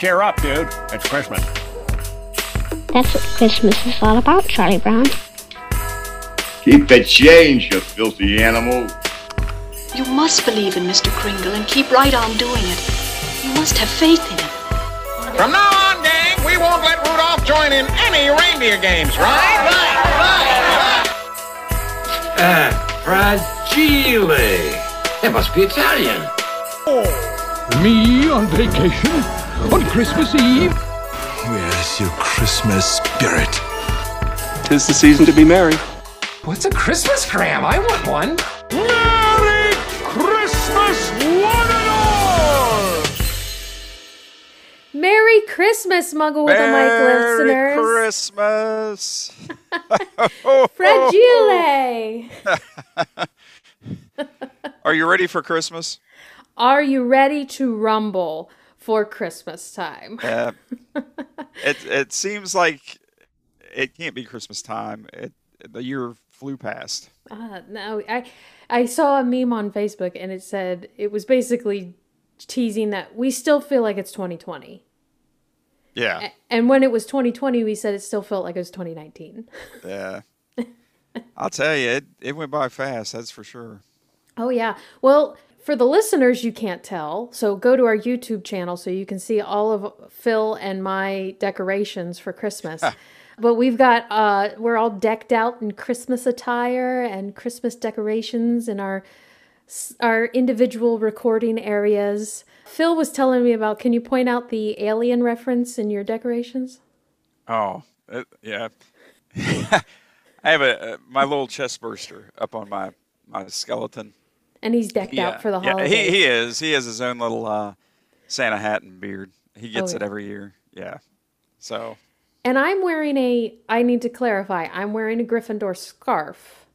Cheer up, dude. It's Christmas. That's what Christmas is all about, Charlie Brown. Keep the change, you filthy animal. You must believe in Mr. Kringle and keep right on doing it. You must have faith in him. From now on, gang, we won't let Rudolph join in any reindeer games, right? Right, right, right. Ah, fragile. It must be Italian. Me on vacation on Christmas Eve. Where's your Christmas spirit? Tis the season to be merry. What's a Christmas cram? I want one. Merry Christmas, one and all! Merry Christmas, Muggle with a Mic listeners. Merry Christmas. Fragile. Are you ready for Christmas? Are you ready to rumble for Christmas time? Yeah. it it seems like it can't be Christmas time. It the year flew past. Uh, no, I I saw a meme on Facebook and it said it was basically teasing that we still feel like it's 2020. Yeah. A- And when it was 2020, we said it still felt like it was 2019. Yeah. I'll tell you, it, it went by fast, that's for sure. Oh, yeah. Well, for the listeners, you can't tell. So go to our YouTube channel so you can see all of Phil and my decorations for Christmas. but we've got, uh, we're all decked out in Christmas attire and Christmas decorations in our our individual recording areas. Phil was telling me about. Can you point out the alien reference in your decorations? Oh, it, yeah. I have a, uh, my little chest burster up on my, my skeleton. And he's decked out for the yeah, holidays. he, he is. He has his own little uh, Santa hat and beard. He gets Oh, it yeah. every year. Yeah. So, And I'm wearing a, I need to clarify, I'm wearing a Gryffindor scarf,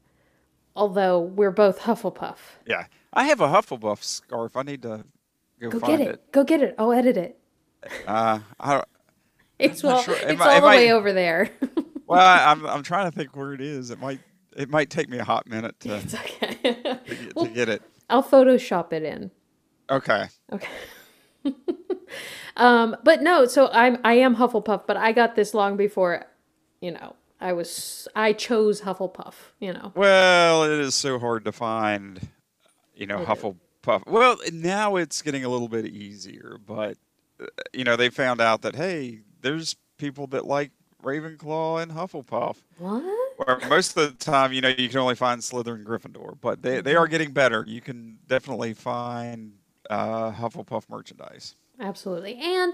although we're both Hufflepuff. yeah. I have a Hufflepuff scarf. I need to go, Go find get it. Go get it. I'll edit it. Uh, I don't, It's, well, sure. It's might- all it the way over there. well, I, I'm I'm trying to think where it is. It might it might take me a hot minute to, it's okay. to, get, to get it. I'll Photoshop it in. Okay. Okay. um, but no, so I'm I am Hufflepuff, but I got this long before, you know, I was I chose Hufflepuff. You know. Well, it is so hard to find, you know, It is. Hufflepuff. Well, now it's getting a little bit easier, but uh, you know, they found out that hey, there's people that like Ravenclaw and Hufflepuff. What? Or most of the time, you know, you can only find Slytherin, Gryffindor, but they they are getting better. You can definitely find uh, Hufflepuff merchandise. Absolutely. And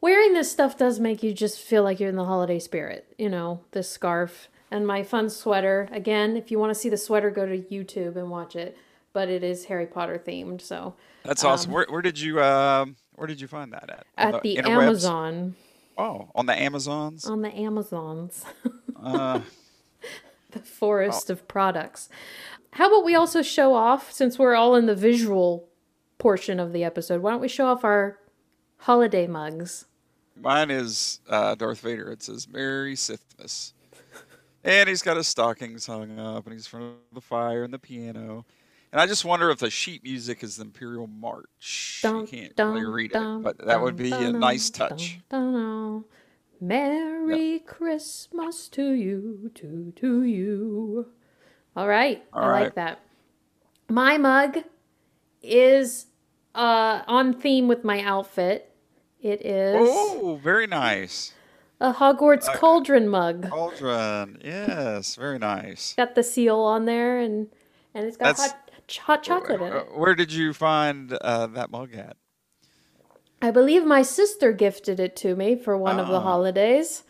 wearing this stuff does make you just feel like you're in the holiday spirit. You know, this scarf and my fun sweater. Again, if you want to see the sweater, go to YouTube and watch it. But it is Harry Potter themed, so That's awesome. Where where did you um where did you find that at? At the interwebs? Amazon, Oh, on the Amazons. on the Amazons, Uh, the forest of products. How about we also show off, since we're all in the visual portion of the episode, why don't we show off our holiday mugs? Mine is uh, Darth Vader. It says Merry Sithmas. And he's got his stockings hung up, and he's in front of the fire and the piano. And I just wonder if the sheet music is the Imperial March. Dun, you can't dun, really read dun, it, but that would be a nice touch. dun, Merry Christmas to you, to to you. All right, All I right. like that. My mug is uh, on theme with my outfit. It is Oh, very nice. a Hogwarts Uh, cauldron mug. Cauldron. Yes, very nice. Got the seal on there, and and it's got That's- hot, hot chocolate in Uh, it. Where did you find uh, that mug at? I believe my sister gifted it to me for one of the Ah. holidays.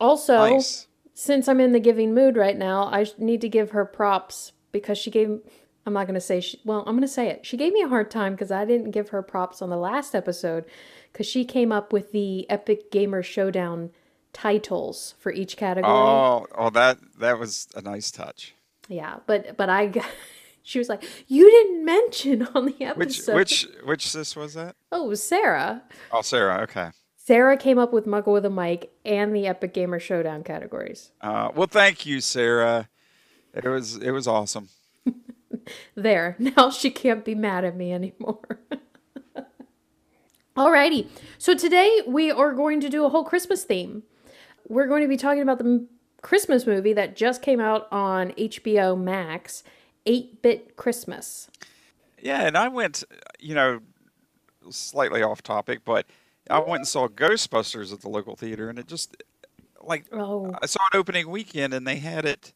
Also, Nice. since I'm in the giving mood right now, I need to give her props because she gave. I'm not going to say she. Well, I'm going to say it. She gave me a hard time because I didn't give her props on the last episode because she came up with the Epic Gamer Showdown titles for each category. Oh, oh, that that was a nice touch. Yeah, but but I. She was like, "You didn't mention on the episode." which which sis was that? Oh, it was Sarah. Oh, Sarah. Okay. Sarah came up with Muggle with a Mic and the Epic Gamer Showdown categories. Uh, well, thank you, Sarah. It was it was awesome. There. Now she can't be mad at me anymore. Alrighty. So today we are going to do a whole Christmas theme. We're going to be talking about the Christmas movie that just came out on HBO Max, 8 Bit Christmas. Yeah, and I went, you know, slightly off topic, but I went and saw Ghostbusters at the local theater, and it just like Oh. I saw it opening weekend, and they had it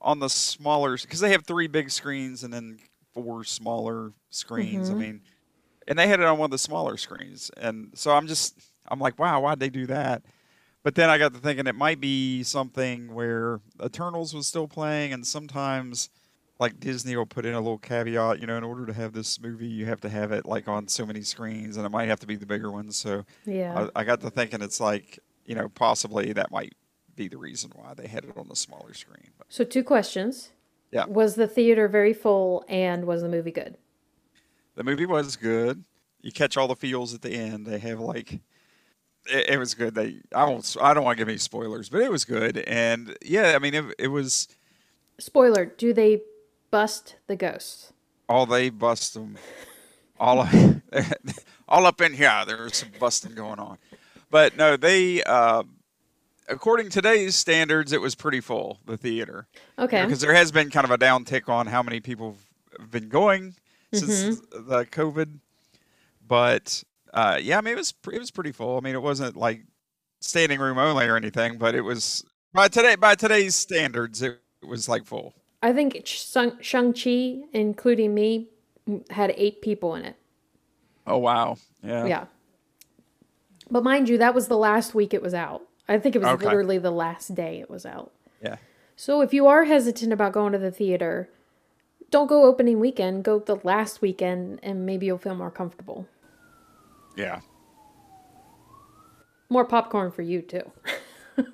on the smaller because they have three big screens and then four smaller screens. I Mhm. mean, and they had it on one of the smaller screens, and so I'm just I'm like, wow, why'd they do that? But then I got to thinking it might be something where Eternals was still playing, and sometimes like Disney will put in a little caveat, you know, in order to have this movie, you have to have it like on so many screens, and it might have to be the bigger ones. So Yeah. I, I got to thinking it's like, you know, possibly that might be the reason why they had it on the smaller screen. But So, two questions. Yeah. Was the theater very full and was the movie good? the movie was good. You catch all the feels at the end. They have like. It, it was good. They I won't. I don't want to give any spoilers, but it was good. And yeah, I mean, it, it was Spoiler Do they bust the ghosts? all they bust them. All up, all up in here there's some busting going on. But no they uh, according to today's standards it was pretty full the theater. Okay. because there has been kind of a downtick on how many people have been going since the covid. But uh, yeah i mean it was it was pretty full. I mean it wasn't like standing room only or anything but it was by today by today's standards it, it was like full I think Shang- Shang-Chi, including me, had eight people in it. oh wow yeah Yeah. But mind you, that was the last week it was out. I think it was Okay. literally the last day it was out. yeah So if you are hesitant about going to the theater, don't go opening weekend, go the last weekend and maybe you'll feel more comfortable. yeah More popcorn for you too.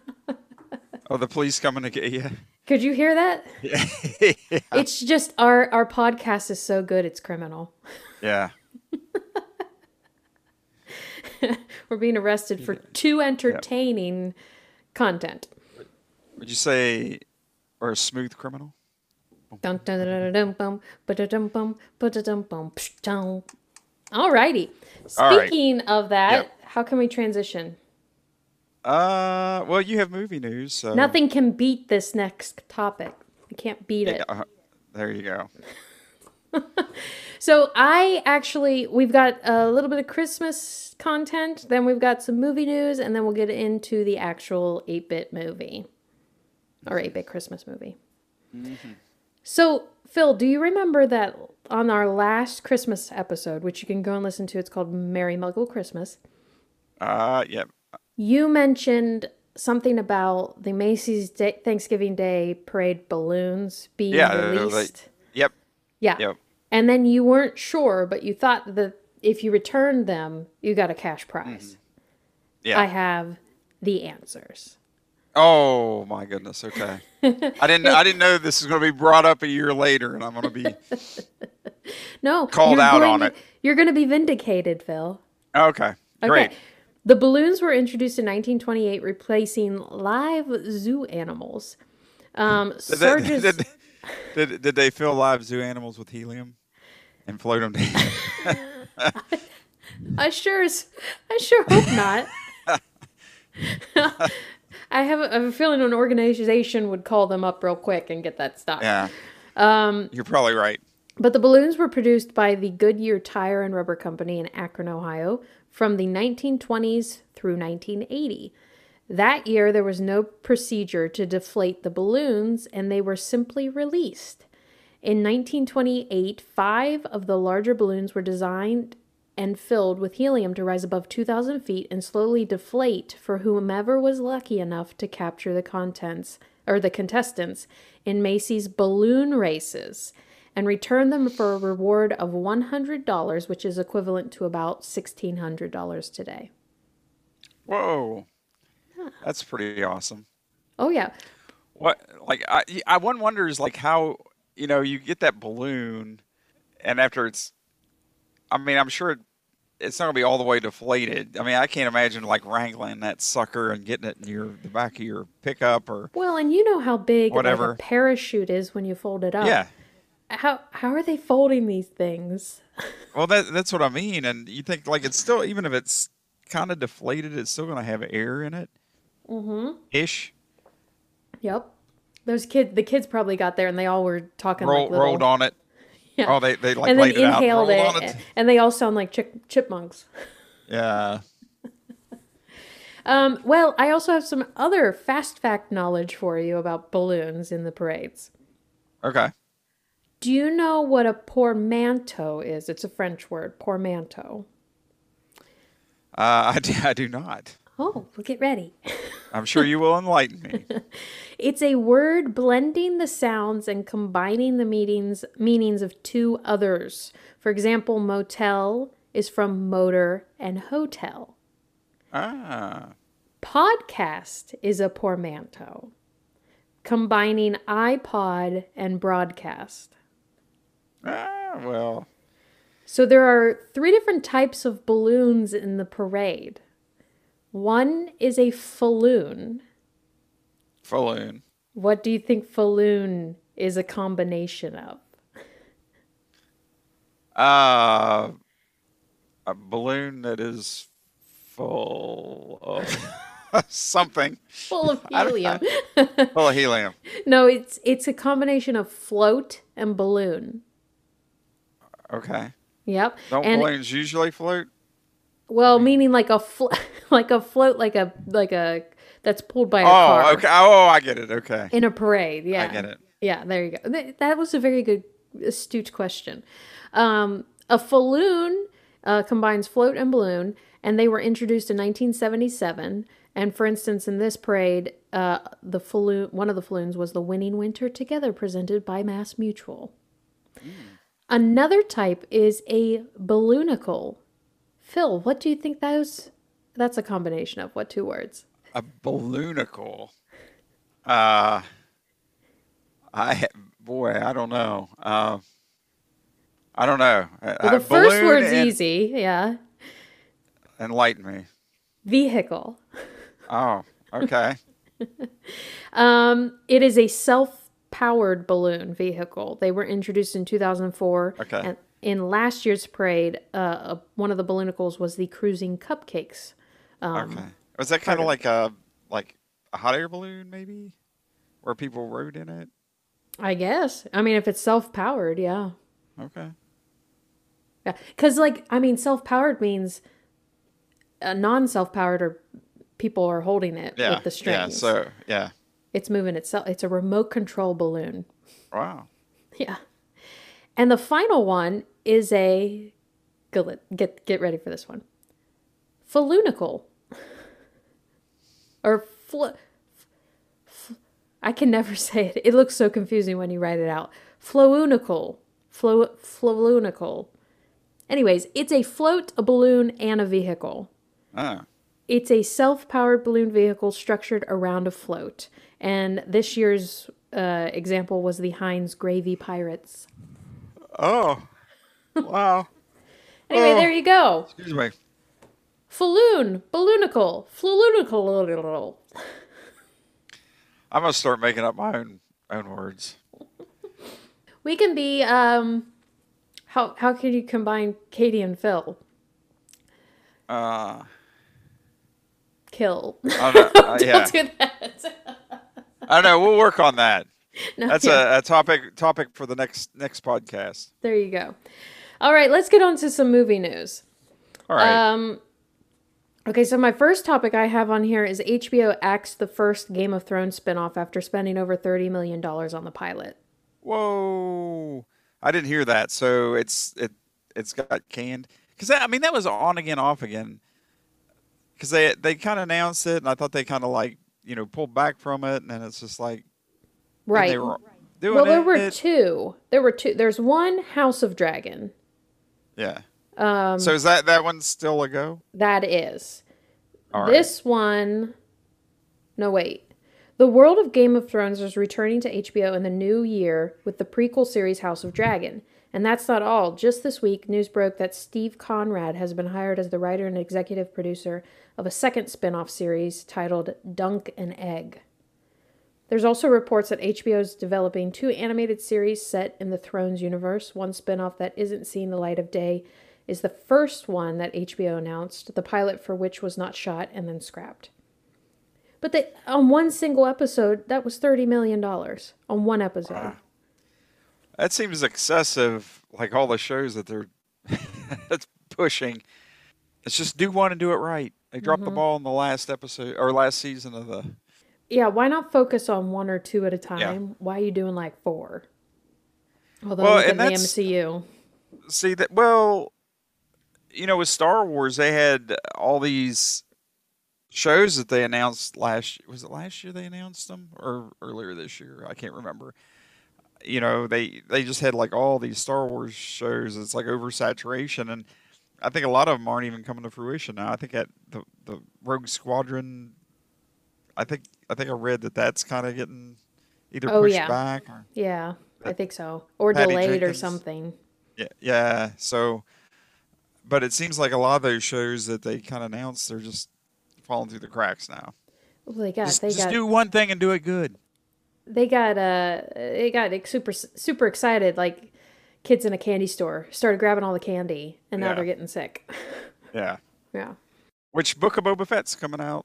Oh, the police coming to get you. Could you hear that? yeah. It's just our our podcast is so good it's criminal. yeah. We're being arrested for too entertaining content. Would you say, or a smooth criminal? Alrighty. All right. Speaking of that, Yep. how can we transition? Uh, well, you have movie news, so Nothing can beat this next topic. We can't beat it. Uh, there you go. So I actually we've got a little bit of Christmas content, then we've got some movie news, and then we'll get into the actual 8-bit movie. Or 8-bit Christmas movie. So, Phil, do you remember that on our last Christmas episode, which you can go and listen to, it's called Merry Muggle Christmas, Uh, yeah. You mentioned something about the Macy's Day- Thanksgiving Day parade balloons being Yeah. released. yep. yeah. Yep. And then you weren't sure, but you thought that if you returned them, you got a cash prize. Mm-hmm. Yeah. I have the answers. Oh my goodness. Okay. I didn't. I didn't know this was going to be brought up a year later, and I'm going to be No, Called out on to- it. You're going to be vindicated, Phil. okay. Great. Okay. The balloons were introduced in 1928, replacing live zoo animals. Um, Did they, did, did, did they fill live zoo animals with helium and float them down? I sure, I sure hope not. I have a, I have a feeling an organization would call them up real quick and get that stopped. yeah. Um, You're probably right. But the balloons were produced by the Goodyear Tire and Rubber Company in Akron, Ohio, from the 1920s through 1980. That year, there was no procedure to deflate the balloons, and they were simply released. In 1928, five of the larger balloons were designed and filled with helium to rise above 2,000 feet and slowly deflate for whomever was lucky enough to capture the contents or the contestants in Macy's balloon races and return them for a reward of $100, which is equivalent to about $1,600 today. Whoa. That's pretty awesome. Oh, yeah. What like I I one wonders like how you know you get that balloon and after it's I mean I'm sure it, it's not gonna be all the way deflated. I mean I can't imagine like wrangling that sucker and getting it in your the back of your pickup or Well, and you know how big like, Whatever. a parachute is when you fold it up. yeah how how are they folding these things? Well, that that's what I mean. And you think like it's still even if it's kind of deflated, it's still going to have air in it, Mm-hmm. ish. Yep. Those kids, the kids probably got there and they all were talking Roll, like little, rolled on it. Yeah. Oh, they they like and then laid it out, and inhaled it, on it. and they all sound like chip, chipmunks. Yeah. Um, well, I also have some other fast fact knowledge for you about balloons in the parades. Okay. Do you know what a portmanteau is? It's a French word, portmanteau. Uh, I do, I do not. Oh, well, get ready. I'm sure you will enlighten me. It's a word blending the sounds and combining the meanings meanings of two others. For example, motel is from motor and hotel. Ah. Podcast is a portmanteau, combining iPod and broadcast. Ah, well. So there are three different types of balloons in the parade. One is a falloon. Falloon. What do you think falloon is a combination of? Uh, a balloon that is full of something. Full of helium. Full of helium. no, it's it's a combination of float and balloon. Okay. Yep. Don't and balloons usually float? well, meaning like a fl- like a float like a like a that's pulled by a Oh, car okay. Oh, I get it. Okay. in a parade. Yeah. I get it. Yeah, there you go. Th- That was a very good, astute question. Um, a falloon uh, combines float and balloon, and they were introduced in 1977. And for instance, in this parade, uh, the falloon, one of the falloons was the Winning Winter Together, presented by Mass Mutual. Another type is a balloonicle. Phil, what do you think those? That's a combination of what two words? A balloonicle. Uh, I boy, I don't know. Uh, I don't know. Well, Uh, the first word's and- easy. Yeah, Enlighten me. vehicle. Oh, okay. Um, it is a self-powered balloon vehicle. They were introduced in 2004. Okay. And in last year's parade, uh, uh, one of the balloonicles was the Cruising Cupcakes. Um, okay. Was that kind of like a like a hot air balloon, maybe, where people rode in it? I guess. I mean, if it's self-powered, yeah. Okay. Yeah. Because, like, I mean, self-powered means uh, non-self-powered or people are holding it Yeah. with the strings. Yeah. So yeah. It's moving itself. It's a remote control balloon. Wow. Yeah. And the final one is a get get get ready for this one. Falloonicle. Or fl, f- I can never say it. It looks so confusing when you write it out. Floonicle. Flo floonicle. Anyways, it's a float, a balloon, and a vehicle. Ah. It's a self-powered balloon vehicle structured around a float. And this year's uh, example was the Heinz Gravy Pirates. Oh. Wow. Anyway, Oh. there you go. Excuse me. Falloon, balloonicle, falloonicle. I'm gonna start making up my own own words. We can be um how how can you combine Katie and Phil? Uh. Kill. Don't know. Uh, Don't do that. I don't know. We'll work on that. No, That's yeah. a, a topic topic for the next next podcast. There you go. All right, let's get on to some movie news. All right. Um Okay, so my first topic I have on here is HBO axed the first Game of Thrones spinoff after spending over $30 million on the pilot. Whoa! I didn't hear that. So it's it it's got canned because I mean that was on again, off again. Because they they kind of announced it, and I thought they kind of like you know pulled back from it, and then it's just like Right. they were doing Well, there it, were it- two. There were two. There's one House of Dragon. Yeah. Um, so is that that one still a go? that is. All right. This one. No, wait. The world of Game of Thrones is returning to HBO in the new year with the prequel series House of Dragon. And that's not all. Just this week, news broke that Steve Conrad has been hired as the writer and executive producer of a second spin off series titled Dunk and Egg. There's also reports that HBO is developing two animated series set in the Thrones universe. One spin-off that isn't seeing the light of day is the first one that HBO announced, the pilot for which was not shot and then scrapped. But they, on one single episode, that was $30 million on one episode. Wow. That seems excessive, like all the shows that they're that's pushing. Let's just do one and do it right. They dropped mm-hmm. the ball in the last episode or last season of the. Yeah, why not focus on one or two at a time? Yeah. Why are you doing like four? Although well, in the MCU. See that well, you know, with Star Wars, they had all these shows that they announced last. Was it last year they announced them or earlier this year? I can't remember you know they they just had like all these Star Wars shows. It's like oversaturation, and I think a lot of them aren't even coming to fruition now. I think at the the Rogue Squadron, I think I think I read that that's kind of getting either oh, pushed yeah. back or yeah, I think so, or Patty delayed Jenkins. or something. Yeah, yeah. So, but it seems like a lot of those shows that they kind of announced, they're just falling through the cracks now. Well, they got just, they just got, do one thing and do it good they got uh they got super super excited like kids in a candy store started grabbing all the candy and now yeah. they're getting sick yeah yeah which book of boba fett's coming out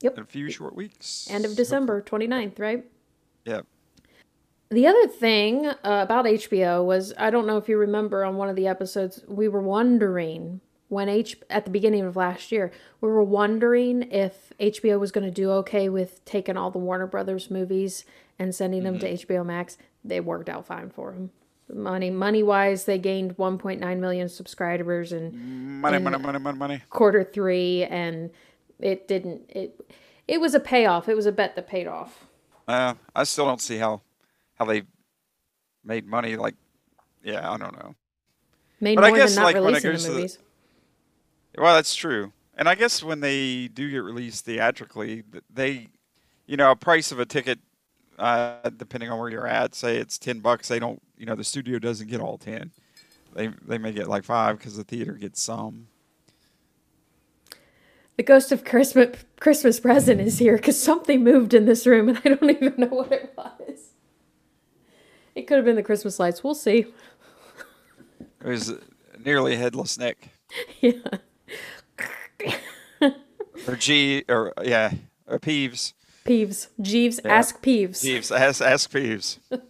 yep in a few short weeks end of december 29th right Yeah. the other thing uh, about hbo was i don't know if you remember on one of the episodes we were wondering when H at the beginning of last year, we were wondering if HBO was going to do okay with taking all the Warner Brothers movies and sending them mm-hmm. to HBO Max. They worked out fine for them. Money, money wise, they gained 1.9 million subscribers and money, money, money, money, money. Quarter three, and it didn't. It it was a payoff. It was a bet that paid off. Uh, I still don't see how how they made money. Like, yeah, I don't know. Made but more I guess, than not like, releasing the movies. The, well, that's true. And I guess when they do get released theatrically, they, you know, a price of a ticket, uh, depending on where you're at, say it's ten bucks. They don't, you know, the studio doesn't get all ten. They they may get like five because the theater gets some. The ghost of Christmas Christmas present is here because something moved in this room and I don't even know what it was. It could have been the Christmas lights. We'll see. It was nearly headless Nick. Yeah. or G or yeah, or Peeves. Peeves. Jeeves. Yeah. Ask Peeves. Peeves. Ask ask Peeves.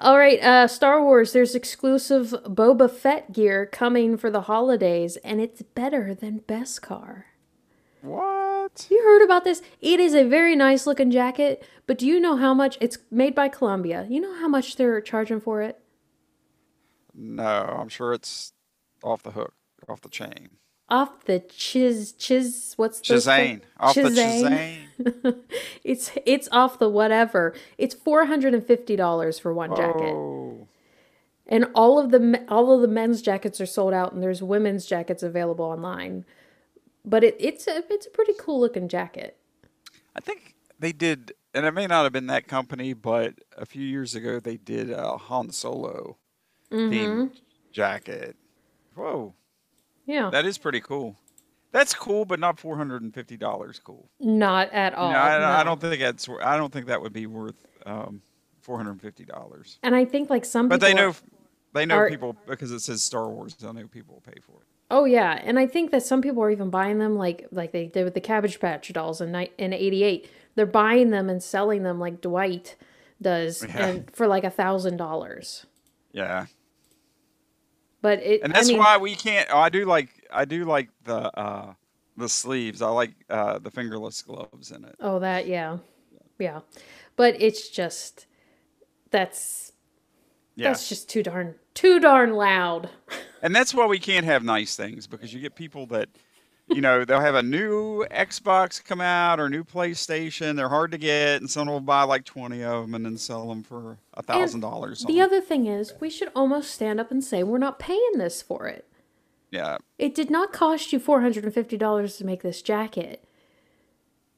All right, uh, Star Wars. There's exclusive Boba Fett gear coming for the holidays, and it's better than Beskar. What? You heard about this? It is a very nice looking jacket, but do you know how much it's made by Columbia? You know how much they're charging for it? No, I'm sure it's off the hook, off the chain off the chiz chiz what's the Chizane. Off Chizane. the Chizane. it's it's off the whatever. It's four hundred and fifty dollars for one jacket. Oh. And all of the all of the men's jackets are sold out, and there's women's jackets available online. But it, it's a it's a pretty cool looking jacket. I think they did, and it may not have been that company, but a few years ago they did a Han Solo mm-hmm. themed jacket. Whoa. Yeah. That is pretty cool. That's cool, but not four hundred and fifty dollars. Cool. Not at all. No, I, no. I, don't think that's. I don't think that would be worth um, four hundred and fifty dollars. And I think like some. But they know, they know are, people because it says Star Wars. They know people will pay for it. Oh yeah, and I think that some people are even buying them like like they did with the Cabbage Patch dolls in in '88. They're buying them and selling them like Dwight does, yeah. and for like a thousand dollars. Yeah. But it, and that's I mean, why we can't. Oh, I do like I do like the uh, the sleeves. I like uh, the fingerless gloves in it. Oh, that yeah, yeah. But it's just that's yeah. that's just too darn too darn loud. and that's why we can't have nice things because you get people that you know, they'll have a new Xbox come out or new PlayStation. They're hard to get, and someone will buy like 20 of them and then sell them for a $1,000. The other thing is, we should almost stand up and say, we're not paying this for it. Yeah. It did not cost you $450 to make this jacket.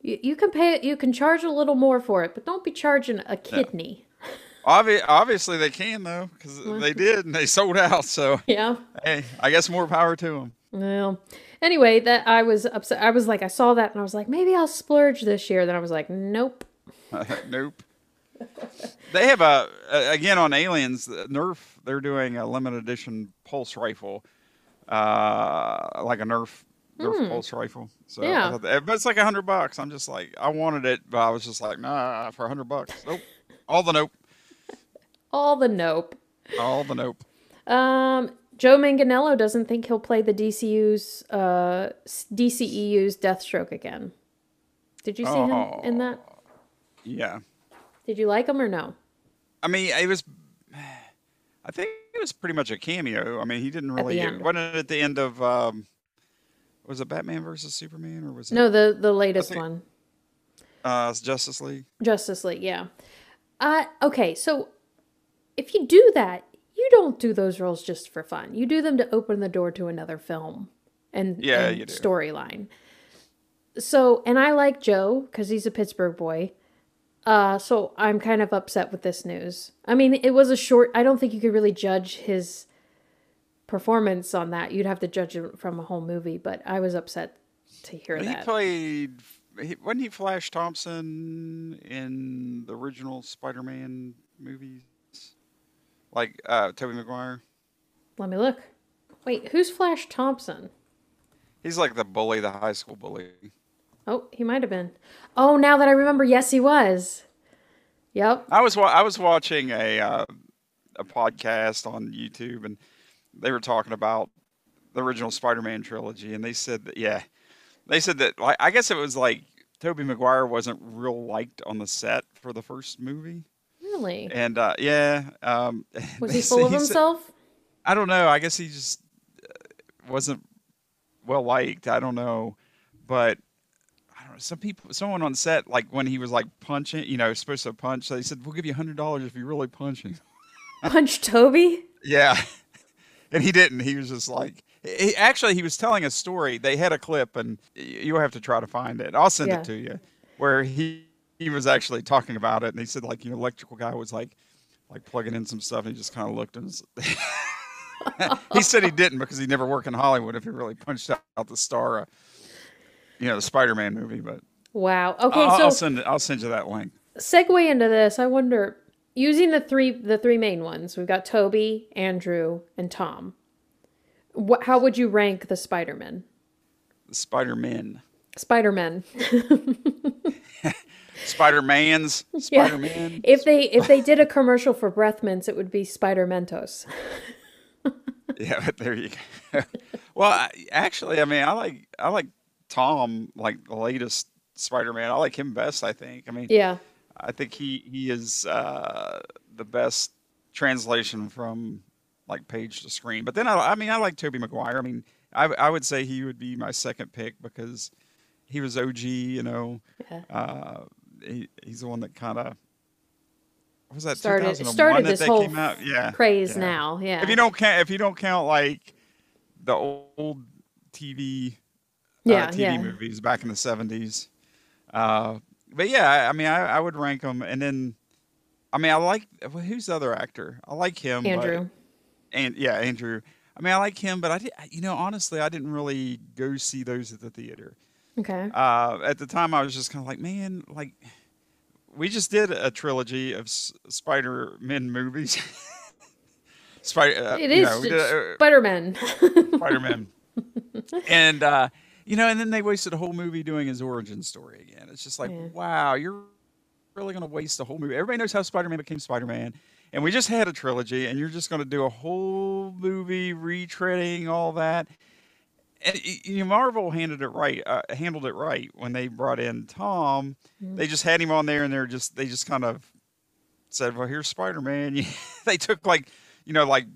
You, you can pay it, you can charge a little more for it, but don't be charging a kidney. Obvi- obviously, they can, though, because they did and they sold out. So, yeah. Hey, I guess more power to them. Well, anyway, that I was upset. I was like, I saw that and I was like, maybe I'll splurge this year. Then I was like, nope. nope. They have a, again on Aliens. Nerf. They're doing a limited edition pulse rifle, uh, like a Nerf Nerf Hmm. pulse rifle. So, Yeah. That- but it's like a hundred bucks. I'm just like, I wanted it, but I was just like, nah, for a hundred bucks. Nope. All the nope. All the nope. All the nope. Um, Joe Manganiello doesn't think he'll play the DCU's uh, DCEU's Deathstroke again. Did you see him in that? Yeah. Did you like him or no? I mean, it was. I think it was pretty much a cameo. I mean, he didn't really. end. Wasn't it at the end of? Um, was it Batman versus Superman or was it? No, the the latest think- one, Uh, Justice League. Justice League. Yeah. Uh, okay, so if you do that, don't do those roles just for fun. You do them to open the door to another film and, Yeah, and storyline. So, and I like Joe because he's a Pittsburgh boy. Uh, so I'm kind of upset with this news. I mean, it was a short. I don't think you could really judge his performance on that. You'd have to judge it from a whole movie. But I was upset to hear He that. played. He, played, wasn't he Flash Thompson in the original Spider-Man movies? Like uh, Tobey Maguire. Let me look. Wait, who's Flash Thompson? He's like the bully, the high school bully. Oh, he might have been. Oh, now that I remember, yes, he was. Yep. I was wa- I was watching a uh, a podcast on YouTube, and they were talking about the original Spider-Man trilogy, and they said that yeah, they said that like I guess it was like Tobey Maguire wasn't real liked on the set for the first movie, Really? and uh, yeah, um, Was he full of himself? I don't know. I guess he just uh, wasn't well liked. I don't know, but I don't know. Some people, someone on set, like when he was like punching, you know, supposed to punch, they said, "We'll give you a hundred dollars if you really punch him." Punch Toby? Yeah, and he didn't. He was just like, he, actually, he was telling a story. They had a clip, and you'll have to try to find it. I'll send Yeah. it to you, where he he was actually talking about it, and he said like, you know, electrical guy was like, like plugging in some stuff, and he just kind of looked and. Was, he said he didn't because he never worked in Hollywood if he really punched out, the star, uh, you know, the Spider-Man movie. But Wow. Okay, I'll, so I'll send. I'll send you that link. segue into this. I wonder, using the three the three main ones, we've got Toby, Andrew, and Tom. What? How would you rank the Spider-Man? The Spider-Man. Spider-Man, Spider-Man. Spider-Man's, Yeah. If they if they did a commercial for breath mints, it would be Spider Mentos. Yeah, but there you go. well, I, actually, I mean, I like I like Tom, like the latest Spider-Man. I like him best. I think. I mean, Yeah. I think he he is uh, the best translation from like page to screen. But then I, I mean, I like Tobey Maguire. I mean, I I would say he would be my second pick because he was OG. You know, Yeah. uh, he, he's the one that kind of. Was that Started started that this they whole came out? Yeah, craze yeah. now. Yeah. If you don't count, if you don't count like the old TV, Yeah, uh, TV yeah. movies back in the seventies, uh, but yeah, I, mean, I, I would rank them, and then, I mean, I like well, who's the other actor? I like him, but- Andrew. and yeah, Andrew. I mean, I like him, but I did, you know, honestly, I didn't really go see those at the theater. Okay. Uh, at the time, I was just kind of like, man, like, we just did a trilogy of S- Spider-Man movies. Spider, uh, It you is know, we did a- Spider Man. Spider-Man. and uh, you know, and then they wasted a whole movie doing his origin story again. It's just like, Yeah. wow, you're really going to waste a whole movie. Everybody knows how Spider-Man became Spider-Man, and we just had a trilogy, and you're just going to do a whole movie retreading all that. And you know, Marvel handled it right. Uh, handled it right when they brought in Tom. They just had him on there, and they're just they just kind of said, "Well, here's Spider-Man." they took like you know like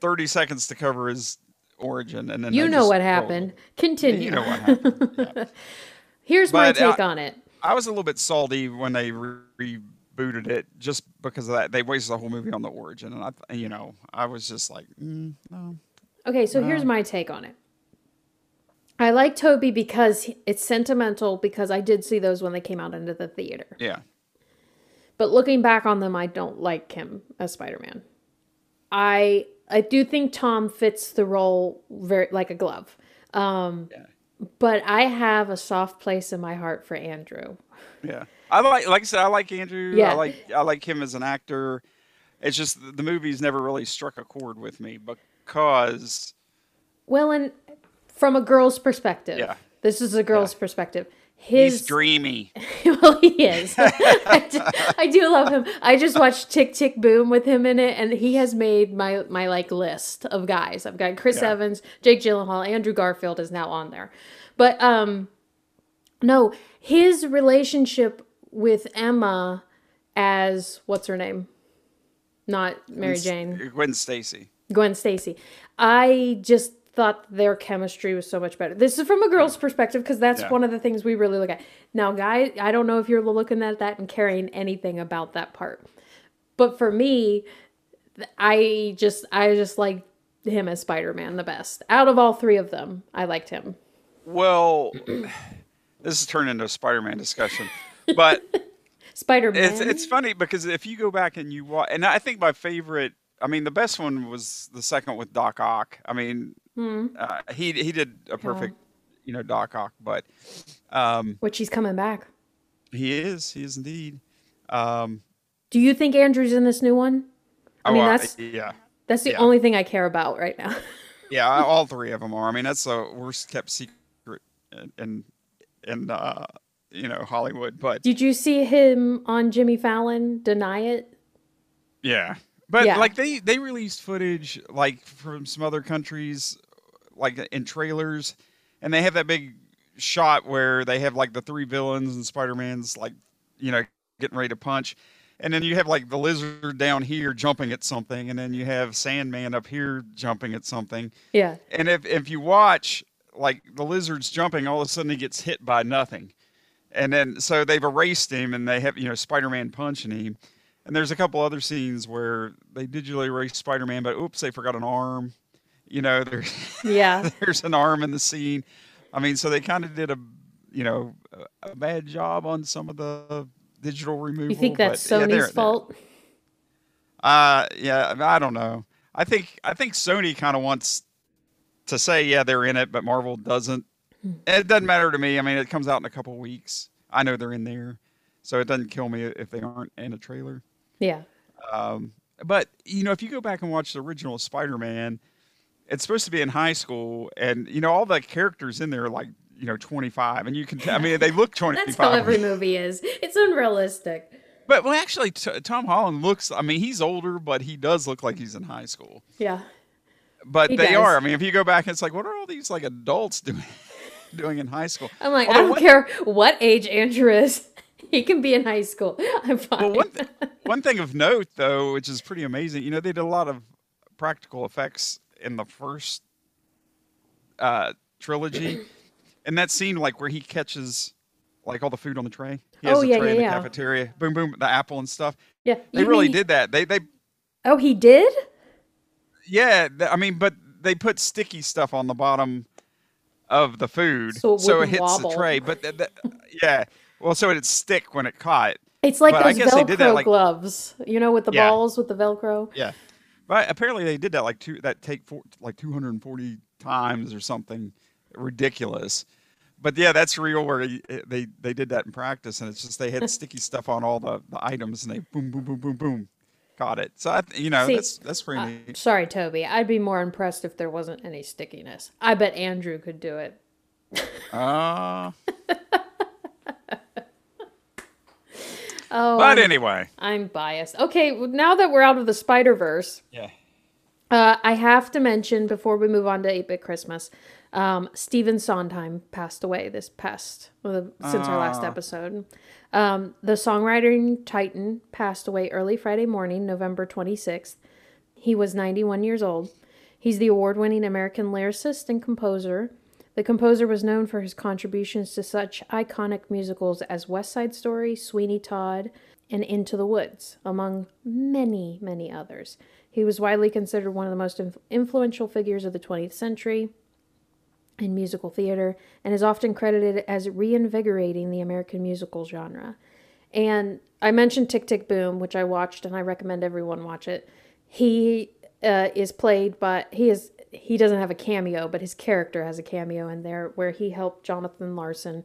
30 seconds to cover his origin, and then you know just what happened. Continue. You know what happened. Here's my But, uh, take on it. I was a little bit salty when they re- rebooted it, just because of that. They wasted the whole movie on the origin, and I, you know, I was just like, mm, no. Okay, so here's my take on it. I like Toby because it's sentimental because I did see those when they came out into the theater. Yeah, But looking back on them, I don't like him as Spider-Man. I I do think Tom fits the role very like a glove. Um, But I have a soft place in my heart for Andrew. yeah. I like, like I said, I like Andrew. Yeah. I like, I like him as an actor. It's just the movie's never really struck a chord with me because, Well, and from a girl's perspective, Yeah. this is a girl's perspective. he's His dreamy. well, he is. I, do, I do love him. I just watched Tick Tick Boom with him in it, and he has made my my like list of guys. I've got Chris Yeah. Evans, Jake Gyllenhaal, Andrew Garfield is now on there, but um, no, his relationship with Emma as what's her name, not Mary Jane. Gwen Stacy. Gwen Stacy. I just thought their chemistry was so much better. This is from a girl's perspective because that's Yeah. one of the things we really look at. Now, guy, I don't know if you're looking at that and caring anything about that part. But for me, I just I just like him as Spider-Man the best. Out of all three of them, I liked him. Well, this has turned into a Spider-Man discussion, but Spider-Man. it's it's funny because if you go back and you watch, and I think my favorite, I mean, the best one was the second with Doc Ock. I mean, Hmm. uh, he he did a perfect, you know, Doc Ock, but um, Which he's coming back. he is he is indeed. Um, Do you think Andrew's in this new one? I oh, mean, that's yeah. that's the yeah. only thing I care about right now. Yeah, all three of them are. I mean, that's the worst kept secret in in, in uh, you know Hollywood. But Did you see him on Jimmy Fallon deny it? yeah, but Yeah. like they they released footage like from some other countries, like in trailers, and they have that big shot where they have like the three villains and Spider Man's like you know getting ready to punch. And then you have like the lizard down here jumping at something, and then you have Sandman up here jumping at something. Yeah. And if if you watch like the lizard's jumping, all of a sudden he gets hit by nothing. And then so they've erased him and they have you know Spider-Man punching him. And there's a couple other scenes where they digitally erased Spider-Man, but oops, they forgot an arm. You know, there's Yeah. there's an arm in the scene. I mean, so they kind of did a you know a, bad job on some of the digital removal. You think that's but, yeah, Sony's they're- they're- fault? uh, yeah, I don't know. I think I think Sony kind of wants to say yeah they're in it, but Marvel doesn't. Hmm. It doesn't matter to me. I mean, it comes out in a couple weeks. I know they're in there, so it doesn't kill me if they aren't in a trailer. Yeah. Um, but you know, if you go back and watch the original Spider-Man, it's supposed to be in high school, and you know all the characters in there are like you know 25, and you can. I mean, they look 25. That's how every movie is. It's unrealistic. But well, actually, t- Tom Holland looks. I mean, he's older, but he does look like he's in high school. Yeah. But He they does. are. I mean, if you go back, it's like, what are all these like adults doing doing in high school? I'm like, I don't one- care what age Andrew is. He can be in high school. I'm fine. Well, one, th- one thing of note, though, which is pretty amazing, you know, they did a lot of practical effects in the first uh, trilogy, and that scene, like where he catches like all the food on the tray. He has Oh, the yeah, tray in the yeah. cafeteria. Boom, boom, the apple and stuff. yeah. They You really mean- did that. They they Oh, he did? Yeah, th- I mean, but they put sticky stuff on the bottom of the food, So it so it hits wobble. the tray. But th- th- yeah, well, so it'd stick when it caught. It's like But those they Velcro that, like- gloves, you know, with the Yeah. balls with the Velcro. Yeah, but apparently they did that like two that take four, like 240 times or something ridiculous. But yeah, that's real. Where he- they they did that in practice, and it's just they had sticky stuff on all the, the items, and they boom boom boom boom boom, caught it. So I, you know See, that's that's pretty uh, neat. sorry, Toby. I'd be more impressed if there wasn't any stickiness. I bet Andrew could do it. Uh, Oh, but I'm- anyway, I'm biased. Okay, well, now that we're out of the Spider Verse, yeah. uh, I have to mention before we move on to 8 Bit Christmas, um, Stephen Sondheim passed away this past well, since our last Ah. episode. Um, the songwriting titan passed away early Friday morning, November 26th. He was 91 years old. He's the award winning American lyricist and composer. The composer was known for his contributions to such iconic musicals as West Side Story, Sweeney Todd, and Into the Woods, among many, many others. He was widely considered one of the most influential figures of the 20th century in musical theater and is often credited as reinvigorating the American musical genre. And I mentioned Tick Tick Boom, which I watched and I recommend everyone watch it. He uh, is played by he is he doesn't have a cameo, but his character has a cameo in there where he helped Jonathan Larson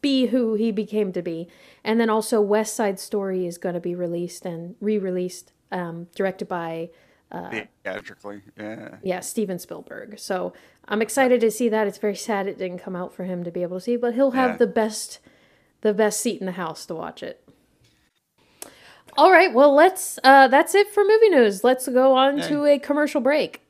be who he became to be. And then also West Side Story is going to be released and re-released, um, directed by uh, Theatrically, yeah. yeah Steven Spielberg. So I'm excited to see that. It's very sad it didn't come out for him to be able to see, but he'll have Yeah. the best the best seat in the house to watch it. All right, well let's uh, that's it for movie news. Let's go on Yay. to a commercial break.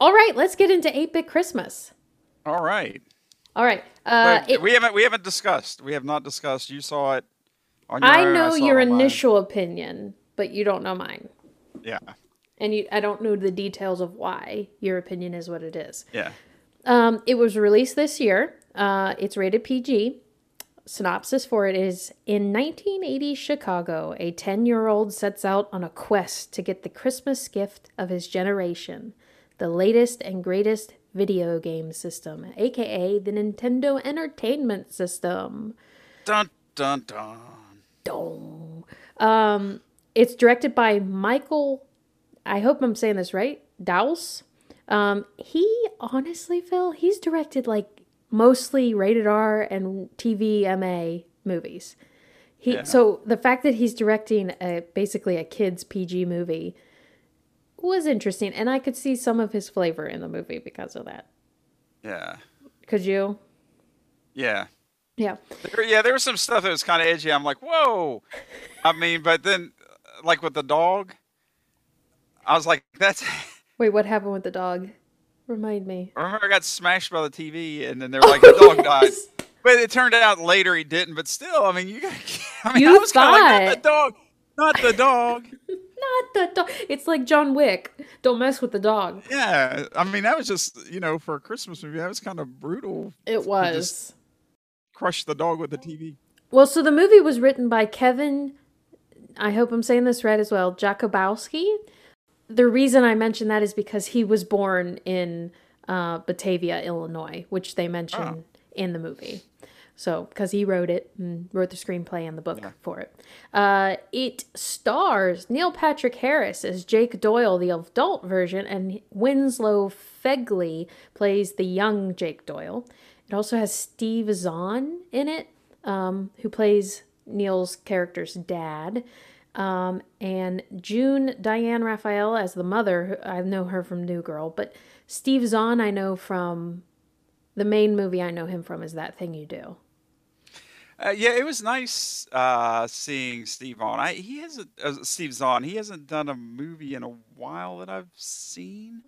All right, let's get into 8-bit Christmas. All right. All right. Uh, it- we haven't we haven't discussed. We have not discussed. You saw it on your I own, know saw your it on mine. initial opinion, but you don't know mine. Yeah. And you, I don't know the details of why your opinion is what it is. Yeah. Um, it was released this year. Uh, it's rated PG. Synopsis for it is In 1980 Chicago, a 10 year old sets out on a quest to get the Christmas gift of his generation the latest and greatest video game system, aka the Nintendo Entertainment System. Dun dun dun. Dong. Um, it's directed by Michael. I hope I'm saying this right. Dowse. Um, he honestly, Phil, he's directed like mostly rated R and TV MA movies. He Yeah. so the fact that he's directing a basically a kids PG movie was interesting, and I could see some of his flavor in the movie because of that. Yeah. Could you? Yeah. Yeah. There, yeah, there was some stuff that was kind of edgy. I'm like, whoa. I mean, but then, like with the dog, I was like, that's. Wait, what happened with the dog? Remind me. I remember I got smashed by the TV, and then they were like, the dog died. But it turned out later he didn't. But still, I mean, you got. I mean, I You was kind of like, not the dog, not the dog. Not the dog. It's like John Wick. Don't mess with the dog. Yeah, I mean, that was just you know for a Christmas movie, that was kind of brutal. It was. crush the dog with the TV. Well, so the movie was written by Kevin, I hope I'm saying this right as well, Jakubowski. The reason I mention that is because he was born in uh, Batavia, Illinois, which they mention in the movie. So, because he wrote it and wrote the screenplay and the book for it. Uh, it stars Neil Patrick Harris as Jake Doyle, the adult version, and Winslow Fegley plays the young Jake Doyle. It also has Steve Zahn in it, um, who plays Neil's character's dad. Um, and June Diane Raphael as the mother. I know her from New Girl, but Steve Zahn I know from the main movie I know him from is That Thing You Do. Uh, yeah, it was nice uh, seeing Steve on. I he hasn't uh, Steve Zahn. He hasn't done a movie in a while that I've seen,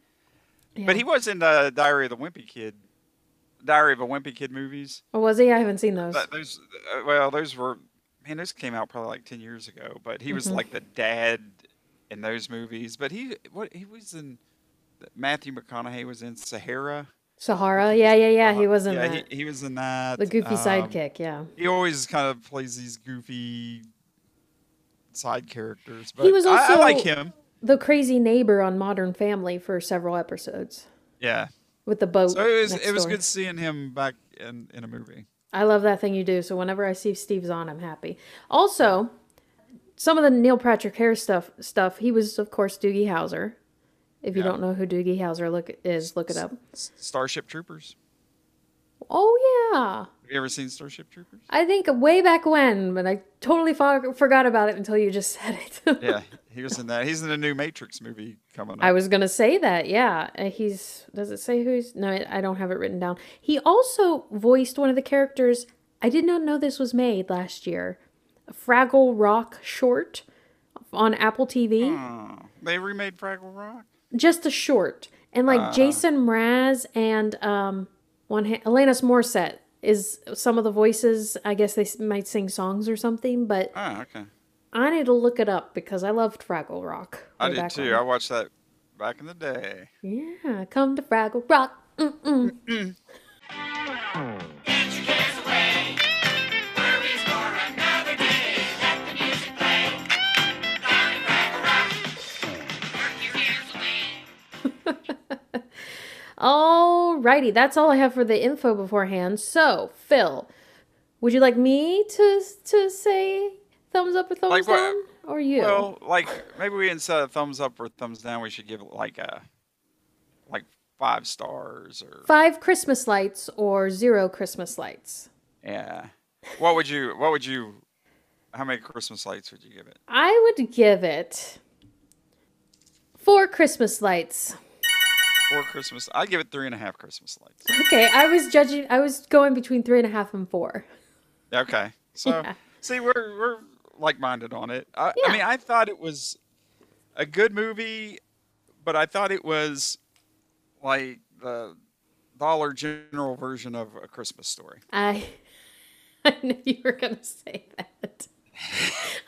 but he was in the Diary of the Wimpy Kid, Diary of a Wimpy Kid movies. Or was he? I haven't seen those. But those, uh, well, those were man, those came out probably like ten years ago. But he was Mhm. like the dad in those movies. But he what he was in. Matthew McConaughey was in Sahara. Sahara, yeah, yeah, yeah. He was in yeah, that. he, he was in that. the goofy um, sidekick, yeah. He always kind of plays these goofy side characters, but He was also I, like him. the crazy neighbor on Modern Family for several episodes Yeah. with the boat. So it was it was door. good seeing him back in in a movie. I love that thing you do. So whenever I see Steve Zahn, I'm happy. Also, some of the Neil Patrick Harris stuff stuff. He was, of course, Doogie Howser. If you Yeah. don't know who Doogie Howser look is, look it up. S- Starship Troopers. Oh yeah, Have you ever seen Starship Troopers? I think way back when, but I totally fo- forgot about it until you just said it. yeah, he was in that. He's in a new Matrix movie coming up. I was gonna say that. Yeah, Uh, he's. Does it say who's? No, I don't have it written down. He also voiced one of the characters. I did not know this was made last year. A Fraggle Rock short on Apple TV. Oh, they remade Fraggle Rock. Just a short, and like Ah. Jason Mraz and um one ha- Alanis Morissette is some of the voices. I guess they might sing songs or something, but Oh, okay. I need to look it up because I loved Fraggle Rock. I did too. when. I watched that back in the day. Yeah, come to Fraggle Rock. Mm-mm. Alrighty, that's all I have for the info beforehand. So, Phil, would you like me to to say thumbs up or thumbs Like down, or you? Well, like maybe we instead of thumbs up or thumbs down, we should give it like a like five stars or Five Christmas lights or zero Christmas lights. yeah. What would you? What would you? How many Christmas lights would you give it? I would give it four Christmas lights. Four Christmas. I'd give it three and a half Christmas lights. Okay, I was judging. I was going between three and a half and four. Okay. So Yeah. see, we're we're like minded on it. I, Yeah. I mean, I thought it was a good movie, but I thought it was like the Dollar General version of a Christmas story. I, I knew you were gonna say that.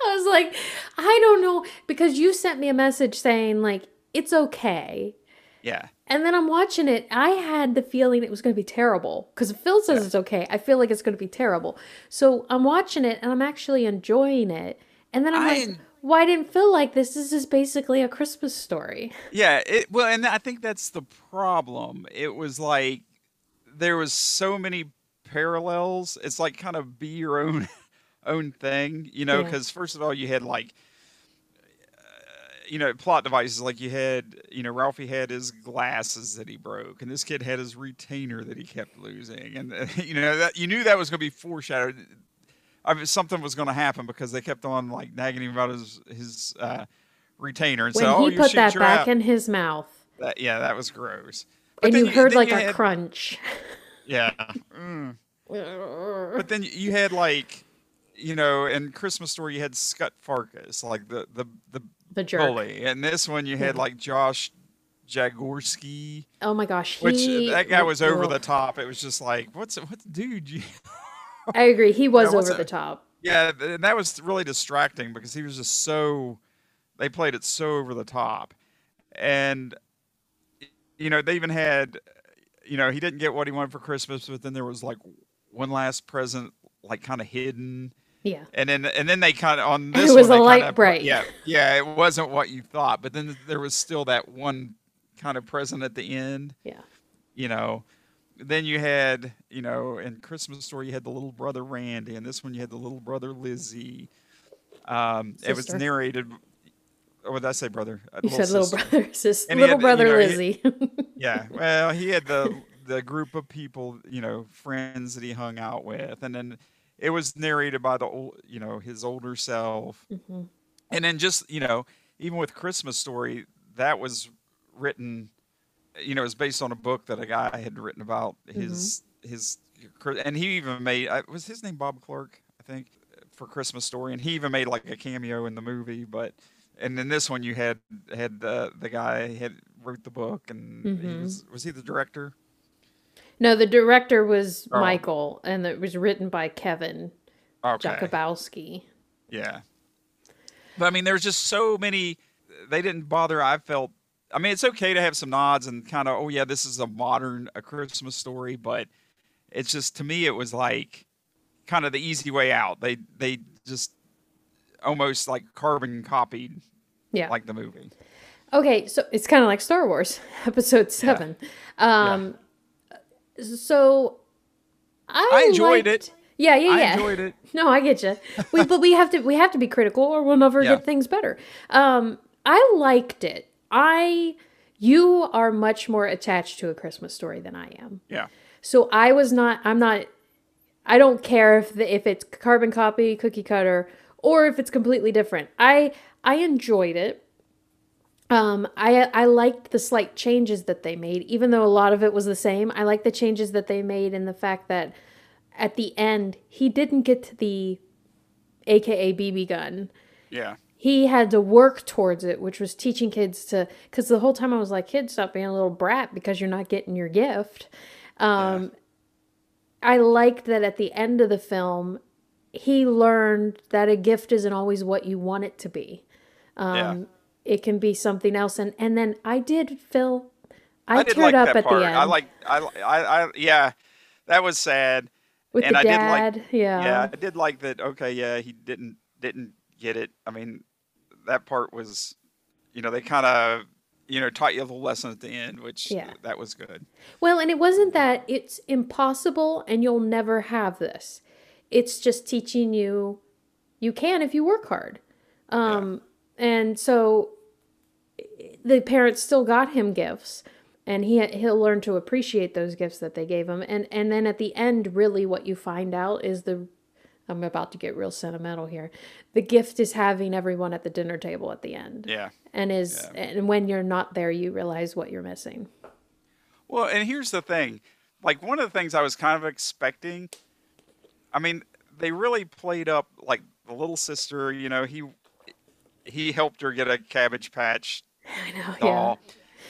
I was like, I don't know because you sent me a message saying like it's okay, Yeah. And then I'm watching it. I had the feeling it was going to be terrible because Phil says it's okay. I feel like it's going to be terrible. So I'm watching it and I'm actually enjoying it. And then I'm I like, why didn't Phil like this? This is basically a Christmas story. Yeah, it well, and I think that's the problem. It was like there was so many parallels. It's like kind of be your own own thing, you know, Yeah. because first of all, you had like you know plot devices like you had you know ralphie had his glasses that he broke and this kid had his retainer that he kept losing and uh, you know that you knew that was going to be foreshadowed I mean, something was going to happen because they kept on like nagging him about his his uh, retainer and When so oh, he you put that back out. in his mouth, That, yeah, that was gross. and then you heard like you a had- crunch. Yeah. Mm. But then you had like, you know, in Christmas Story you had Scut Farkus, like the the the, The jerk. bully, and this one you had like Josh Jagorsky, Oh my gosh, which uh, that guy was over the top. It was just like, what's what's the dude? You, I agree. He was over that- the top. yeah, and that was really distracting because he was just so. They played it so over the top, and you know they even had, you know, he didn't get what he wanted for Christmas, but then there was like one last present, like kind of hidden, Yeah. and then and then they kind of on this. It was one, a light kinda- break. Yeah, yeah, it wasn't what you thought, but then there was still that one kind of present at the end Yeah. you know then you had you know in christmas story you had the little brother randy and this one you had the little brother lizzie um it was narrated or did i say brother You said little brother, sister, little had the- you brother know, he- Lizzie. yeah well he had the the group of people you know friends that he hung out with and then it was narrated by the old you know his older self Mhm. and then just you know even with christmas story that was written you know it's based on a book that a guy had written about his his and he even made I- was his name bob clark i think for christmas story and he even made like a cameo in the movie but and then this one you had had the the guy had wrote the book and he Mhm. was was he the director no, the director was Oh. Michael, and it was written by Kevin okay Jakubowski. Yeah. But I mean, there's just so many. They didn't bother. I felt. I mean, it's okay to have some nods and kind of, oh yeah, this is a modern a Christmas story, but it's just to me, it was like kind of the easy way out. They they just almost like carbon copied Yeah. like the movie. Okay, so it's kind of like Star Wars Episode Seven. Um, so I, I enjoyed liked- it. Yeah, yeah, yeah. I enjoyed it. No, I get you. We, but we have to we have to be critical, or we'll never Yeah. get things better. Um, I liked it. I you are much more attached to a Christmas story than I am. Yeah. So I was not. I'm not. I don't care if the, if it's carbon copy, cookie cutter, or if it's completely different. I I enjoyed it. Um, I I liked the slight changes that they made, even though a lot of it was the same. I like the changes that they made in the fact that at the end he didn't get to the AKA BB gun Yeah. he had to work towards it, which was teaching kids to. Because the whole time I was like, kids, stop being a little brat because you're not getting your gift. Um, I liked that at the end of the film, he learned that a gift isn't always what you want it to be. Um, Yeah. It can be something else. And, and then I did, Phil, I, did teared like up at part. the end. I like I, I I yeah, that was sad. With and the I dad, did like yeah. yeah, I did like that. Okay, yeah, he didn't didn't get it. I mean, that part was, you know, they kind of you know, taught you a little lesson at the end, which Yeah. that was good. Well, and it wasn't that it's impossible and you'll never have this. It's just teaching you you can if you work hard. Um and so the parents still got him gifts and he he'll learn to appreciate those gifts that they gave him and and then at the end really what you find out is the I'm about to get real sentimental here. The gift is having everyone at the dinner table at the end. Yeah. And is and when you're not there you realize what you're missing. Well, and here's the thing. Like one of the things I was kind of expecting, I mean, they really played up like the little sister, you know, he he helped her get a cabbage patch I know, doll.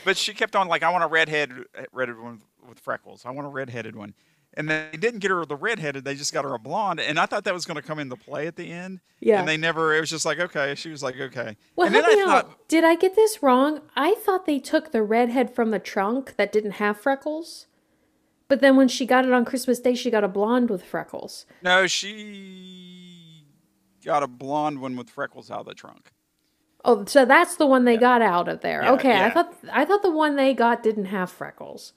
But she kept on like I want a redhead redheaded one with freckles. I want a redheaded one. And they didn't get her the redheaded, they just got her a blonde. And I thought that was going to come into play at the end. Yeah. And they never, it was just like, okay. She was like, okay. Well, and help then me I thought, out. Did I get this wrong? I thought they took the redhead from the trunk that didn't have freckles. But then when she got it on Christmas Day, she got a blonde with freckles. no, she got a blonde one with freckles out of the trunk. Oh, so that's the one they got out of there. Yeah, okay, I thought I thought the one they got didn't have freckles.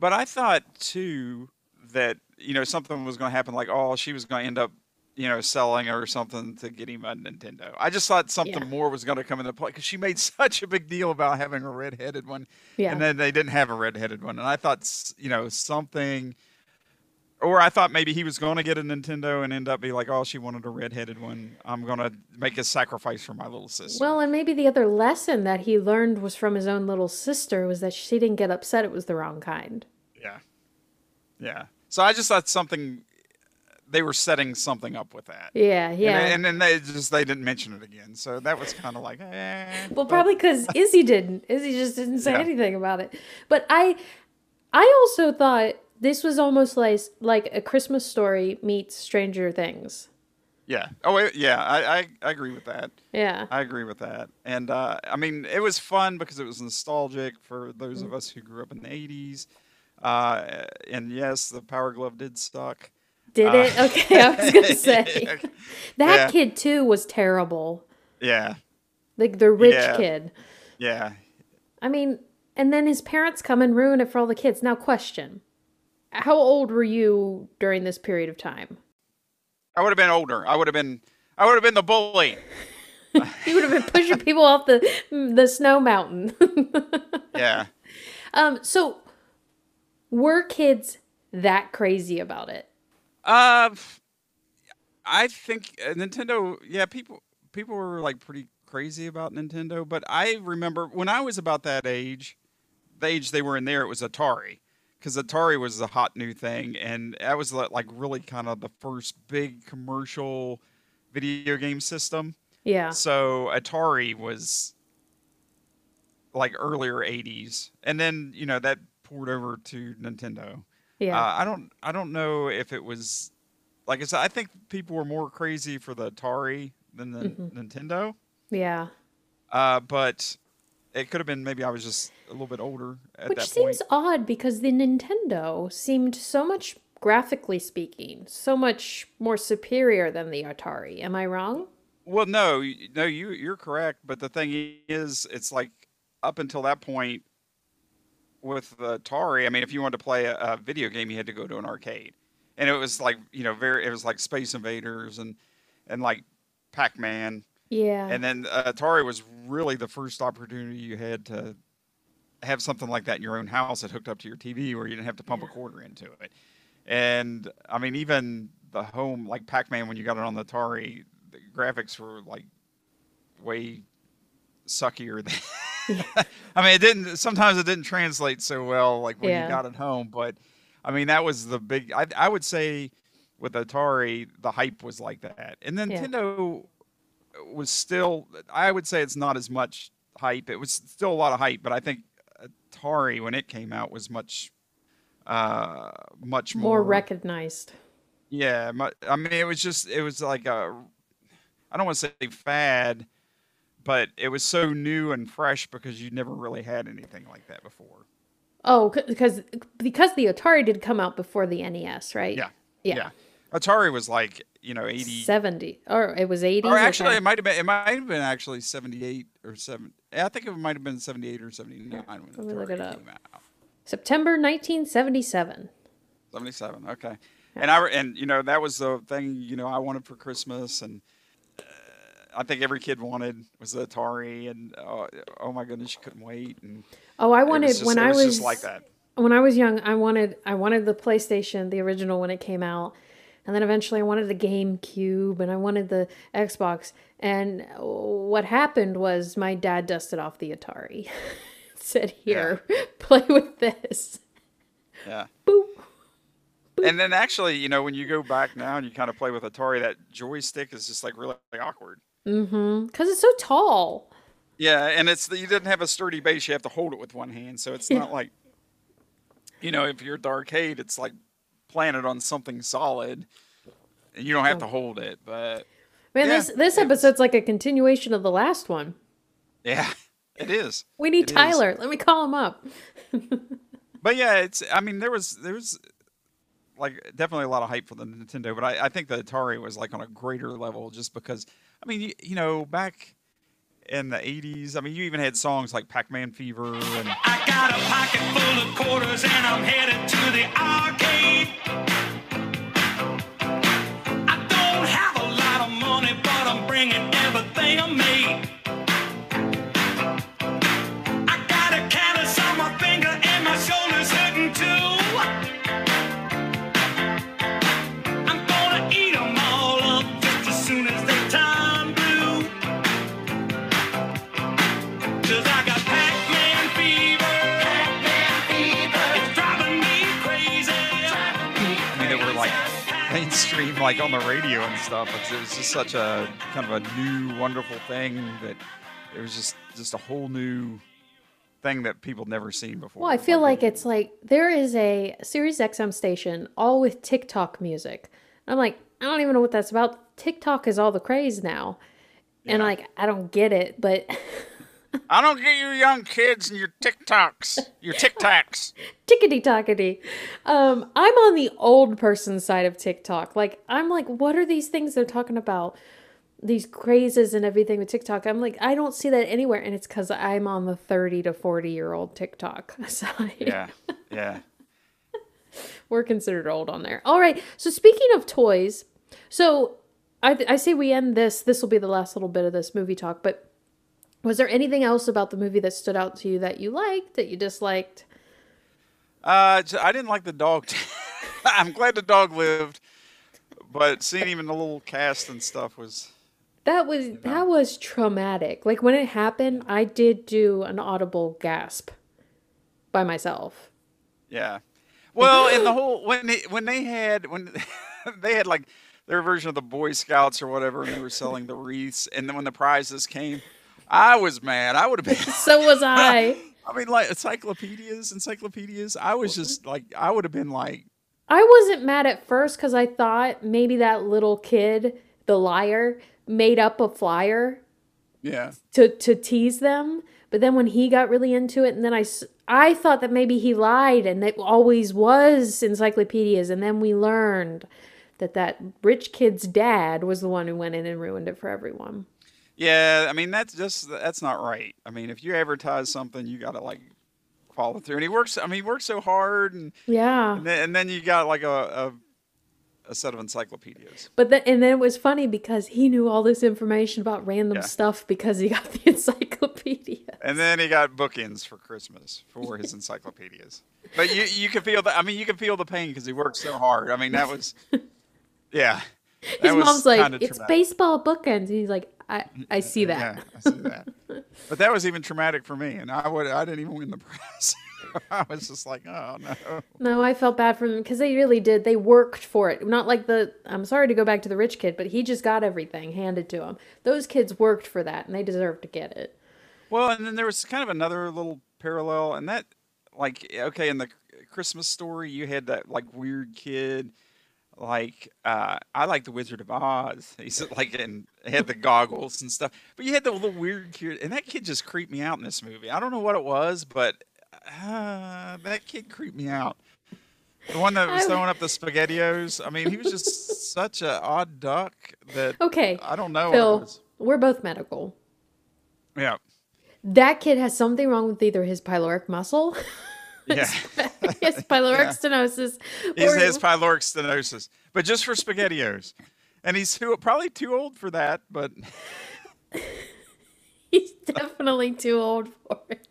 But I thought too that you know something was going to happen, like oh, she was going to end up, you know, selling or something to get him a Nintendo. I just thought something Yeah. more was going to come into play because she made such a big deal about having a red-headed one, Yeah. and then they didn't have a red-headed one, and I thought you know something. Or I thought maybe he was going to get a Nintendo and end up be like, oh, she wanted a red-headed one. I'm going to make a sacrifice for my little sister. Well, and maybe the other lesson that he learned was from his own little sister was that she didn't get upset it was the wrong kind. Yeah. Yeah. So I just thought something they were setting something up with that. Yeah, yeah. And, and then they just they didn't mention it again. So that was kind of like, eh. Well, probably because Izzy didn't. Izzy just didn't say Yeah. anything about it. But I, I also thought this was almost like like a Christmas story meets Stranger Things. Yeah. Oh, yeah. I, I I agree with that. Yeah. I agree with that. And uh, I mean, it was fun because it was nostalgic for those of us who grew up in the '80s. Uh, and yes, the Power Glove did suck. Did Uh, it? Okay, I was gonna say that Yeah. kid too was terrible. Yeah. Like the rich Yeah. kid. Yeah. I mean, and then his parents come and ruin it for all the kids. Now, question: How old were you during this period of time? I would have been older. I would have been. I would have been the bully. You would have been pushing people off the the snow mountain. Yeah. Um, so were kids that crazy about it? Uh, I think uh, Nintendo. Yeah, people people were like pretty crazy about Nintendo, but I remember when I was about that age, the age they were in there, it was Atari, because Atari was the hot new thing, and that was like really kind of the first big commercial video game system. Yeah. So Atari was like earlier '80s, and then you know that poured over to Nintendo. Yeah. Uh, I don't. I don't know if it was like I said. I think people were more crazy for the Atari than the Mhm. Nintendo. Yeah. Uh, but it could have been maybe I was just a little bit older at Which that seems odd because the Nintendo seemed so much graphically speaking, so much more superior than the Atari. Am I wrong? Well, no, no, you you're correct. But the thing is, it's like up until that point with the Atari. I mean, if you wanted to play a, a video game, you had to go to an arcade, and it was like you know very. It was like Space Invaders and and like Pac Man. Yeah. And then uh, Atari was really the first opportunity you had to have something like that in your own house that hooked up to your TV where you didn't have to pump a quarter into it. And I mean, even the home, like Pac Man, when you got it on the Atari, the graphics were like way suckier than. I mean, it didn't. Sometimes it didn't translate so well, like when Yeah. you got it home. But I mean, that was the big. I, I would say with Atari, the hype was like that, and then Yeah. Was still. I would say it's not as much hype. It was still a lot of hype, but I think Atari when it came out was much, uh, much more more, recognized. Yeah, I mean, it was just it was like a. I don't want to say fad, but it was so new and fresh because you never really had anything like that before. Oh, because because the Atari did come out before the NES, right? Yeah. Yeah. Atari was like, you know, 80 70 or it was 80 or actually okay. it might have been it might have been actually 78 or 7 I think it might have been 78 or 79 when Let me look it up. came out. September 1977. 77. Okay. And I and you know that was the thing you know I wanted for Christmas and uh, I think every kid wanted was the Atari and uh, oh my goodness you couldn't wait and Oh, I wanted just- when I was was just like that. When I was young, I wanted I wanted the PlayStation, the original when it came out, and then eventually I wanted the GameCube and I wanted the Xbox. And what happened was my dad dusted off the Atari, said, "Here, play with this." Yeah. And then actually, you know, when you go back now and you kind of play with Atari, that joystick is just like really awkward. Mm-hmm. Because it's so tall. Yeah, and it's you didn't have a sturdy base; you have to hold it with one hand, so it's not like, you know, if you're at the arcade, it's like planted on something solid, and you don't have to hold it. But Man, Yeah, this this episode's like a continuation of the last one. yeah, it is. We need It is. Tyler. Let me call him up. But yeah, it's. I mean, there was there was like definitely a lot of hype for the Nintendo, but I, I think the Atari was like on a greater level just because. I mean, you, you know, back in the '80s, I mean, you even had songs like Pac-Man Fever and. I got a pocket full of quarters and I'm headed to the arcade. I don't have a lot of money, but I'm bringing everything I made. Like on the radio and stuff. It was just such a kind of a new, wonderful thing that it was just just a whole new thing that people never seen before. Well, I feel like it's like there is a Sirius XM station all with TikTok music. I'm like, I don't even know what that's about. TikTok is all the craze now. And like, I don't get it, but I don't get you young kids and your TikToks, your TikToks. tickety tockety. Um, I'm on the old person side of TikTok. Like, I'm like, what are these things they're talking about? These crazes and everything with TikTok. I'm like, I don't see that anywhere. And it's because I'm on the 30 to 40 year old TikTok side. Yeah, yeah. We're considered old on there. All right. So speaking of toys, so I I say we end this. This will be the last little bit of this movie talk. But was there anything else about the movie that stood out to you that you liked, that you disliked? Uh, I didn't like the dog. I'm glad the dog lived, but seeing even the little cast and stuff was. That was that was traumatic. Like when it happened, I did do an audible gasp by myself. Yeah. Well, in the whole when they when they had when they had like their version of the Boy Scouts or whatever, and they were selling the wreaths, and then when the prizes came, I was mad. I would have been. So was I. I mean, like encyclopedias, encyclopedias. I was just like, I would have been like, I wasn't mad at first because I thought maybe that little kid, the liar, made up a flyer yeah, to to tease them. But then when he got really into it, and then I I thought that maybe he lied and it always was encyclopedias. And then we learned that that rich kid's dad was the one who went in and ruined it for everyone. Yeah. I mean, that's just that's not right. I mean, if you advertise something, you got to like follow through. And he works. I mean, he works so hard, and Yeah. and then, and then you got like a, a a set of encyclopedias. But then, and then it was funny because he knew all this information about random Yeah. stuff because he got the encyclopedia. And then he got bookends for Christmas for his encyclopedias. But you you can feel the I mean you can feel the pain because he worked so hard. I mean that was yeah. His that was mom's like, "It's traumatic." baseball bookends," and he's like, "I, I see that." Yeah, I see that. but that was even traumatic for me, and I would I didn't even win the prize. I was just like, oh no. No, I felt bad for them because they really did. They worked for it. Not like the. I'm sorry to go back to the rich kid, but he just got everything handed to him. Those kids worked for that, and they deserve to get it. Well, and then there was kind of another little parallel, and that, like, okay, in the Christmas story, you had that like weird kid, like, uh, I like the Wizard of Oz. He's like, and had the goggles and stuff. But you had the little weird kid, and that kid just creeped me out in this movie. I don't know what it was, but uh, that kid creeped me out. The one that was throwing up the spaghettios. I mean, he was just such an odd duck that Okay, I don't know. what it Phil, was. we're both medical. Yeah. that kid has something wrong with either his pyloric muscle, Yeah. his pyloric Yeah. stenosis, He or has pyloric stenosis, but just for SpaghettiOs. And he's too, probably too old for that, but he's definitely too old for it.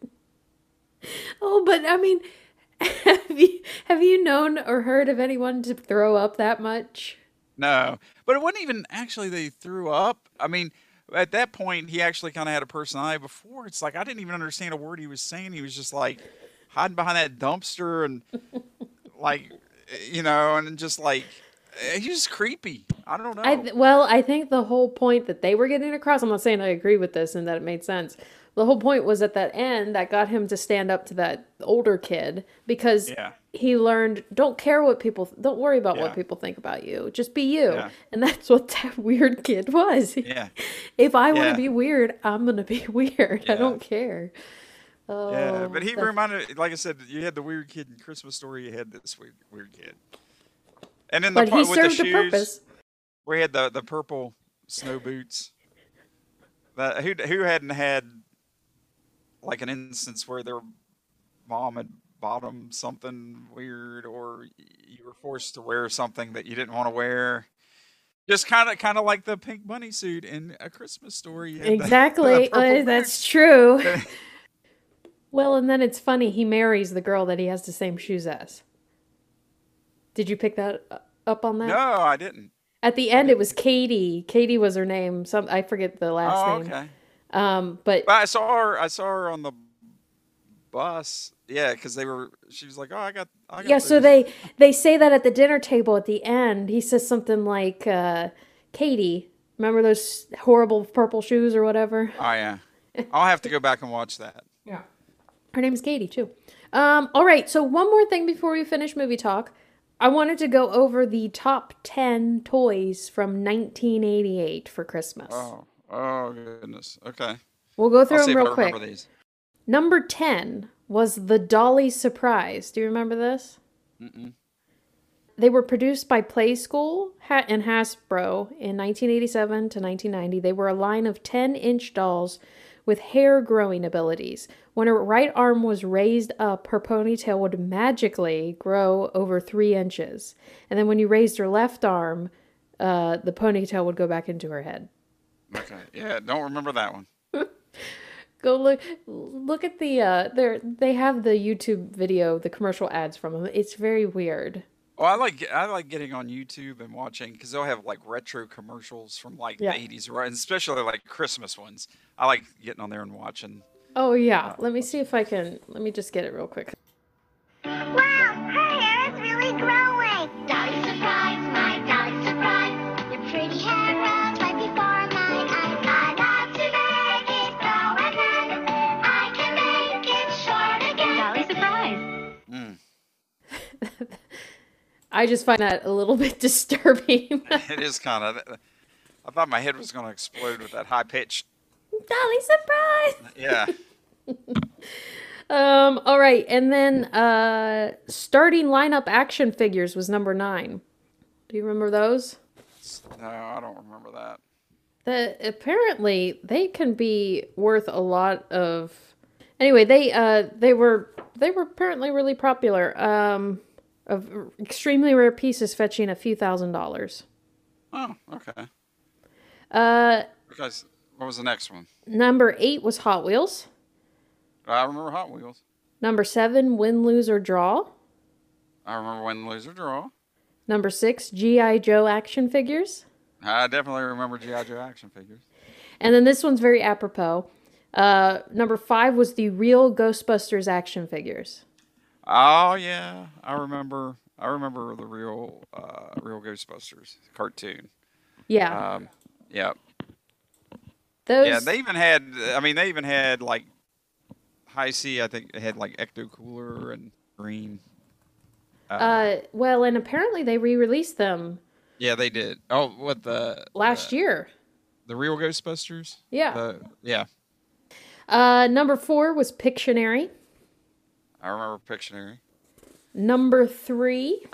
Oh, but I mean, have you have you known or heard of anyone to throw up that much? no. But it wasn't even actually they threw up. I mean, at that point, he actually kind of had a personality. Before, it's like I didn't even understand a word he was saying. He was just like hiding behind that dumpster and like, you know, and just like eh, he's just creepy. I don't know. I th- well, I think the whole point that they were getting across. I'm not saying I agree with this and that it made sense. The whole point was at that end that got him to stand up to that older kid because Yeah. he learned don't care what people don't worry about Yeah. what people think about you. Just be you. Yeah. And that's what that weird kid was. Yeah. if I want to be weird, I'm going to be weird. I don't care. Oh, Yeah, but he that's- reminded, like I said, you had the weird kid in Christmas Story. You had this weird, weird kid, and then the But part with the shoes, purpose. where had the the purple snow boots. That who who hadn't had like an instance where their mom had bought them something weird, or you were forced to wear something that you didn't want to wear. Just kind of, kind of like the pink bunny suit in A Christmas Story. had the- the Exactly. Uh, that's true. well, and then it's funny. He marries the girl that he has the same shoes as. Did you pick that up on that? No, I didn't. At the end, it was Katie. Katie was her name. Some I forget the last Oh, name. okay. Um, but But I saw her. I saw her on the bus. Yeah, because they were. She was like, "Oh, I got." I got yeah, so they they say that at the dinner table at the end. He says something like, uh, "Katie, remember those horrible purple shoes or whatever?" Oh yeah. I'll have to go back and watch that. Her name's Katie too. Um, all right, so one more thing before we finish movie talk. I wanted to go over the top 10 toys from 1988 for Christmas. Oh, oh goodness. Okay. We'll go through I'll them real quick. Number 10 was the Dolly Surprise. Do you remember this? Mm-mm. They were produced by Playskool and Hasbro in 1987 to 1990. They were a line of 10 inch dolls with hair growing abilities. When her right arm was raised up, her ponytail would magically grow over three inches. And then when you raised her left arm, uh, the ponytail would go back into her head. Okay. Yeah, don't remember that one. Go look look at the uh they they have the YouTube video, the commercial ads from them. It's very weird. Oh, I like I like getting on YouTube and watching because they'll have like retro commercials from like Yeah. the eighties, right? And especially like Christmas ones. I like getting on there and watching. Oh yeah, let me see if I can. Let me just get it real quick. Wow, I just find that a little bit disturbing. it is kind of. I thought my head was going to explode with that high pitched. Dolly surprise. Yeah. Um. All right, and then uh, starting lineup action figures was number nine. Do you remember those? No, I don't remember that. The apparently they can be worth a lot of. Anyway, they uh they were they were apparently really popular. Um, of extremely rare pieces fetching a few thousand dollars. Oh, okay. Uh, Guys, what was the next one? number eight was Hot Wheels. I remember Hot Wheels. Number seven, Win, Lose, or Draw. I remember Win, Lose, or Draw. Number six, G.I. Joe action figures. I definitely remember G.I. Joe action figures. And then this one's very apropos. Uh, number five was the real Ghostbusters action figures. Oh yeah, I remember. I remember the real, uh, real Ghostbusters cartoon. Yeah. Um, yeah. Those. Yeah, they even had. I mean, they even had like Hi-C. I think they had like Ecto Cooler and Green. uh, well, and apparently they re-released them Yeah, they did. Oh, what the last year. the real Ghostbusters? Yeah. The, yeah, Uh, number four was Pictionary. I remember Pictionary. Number three,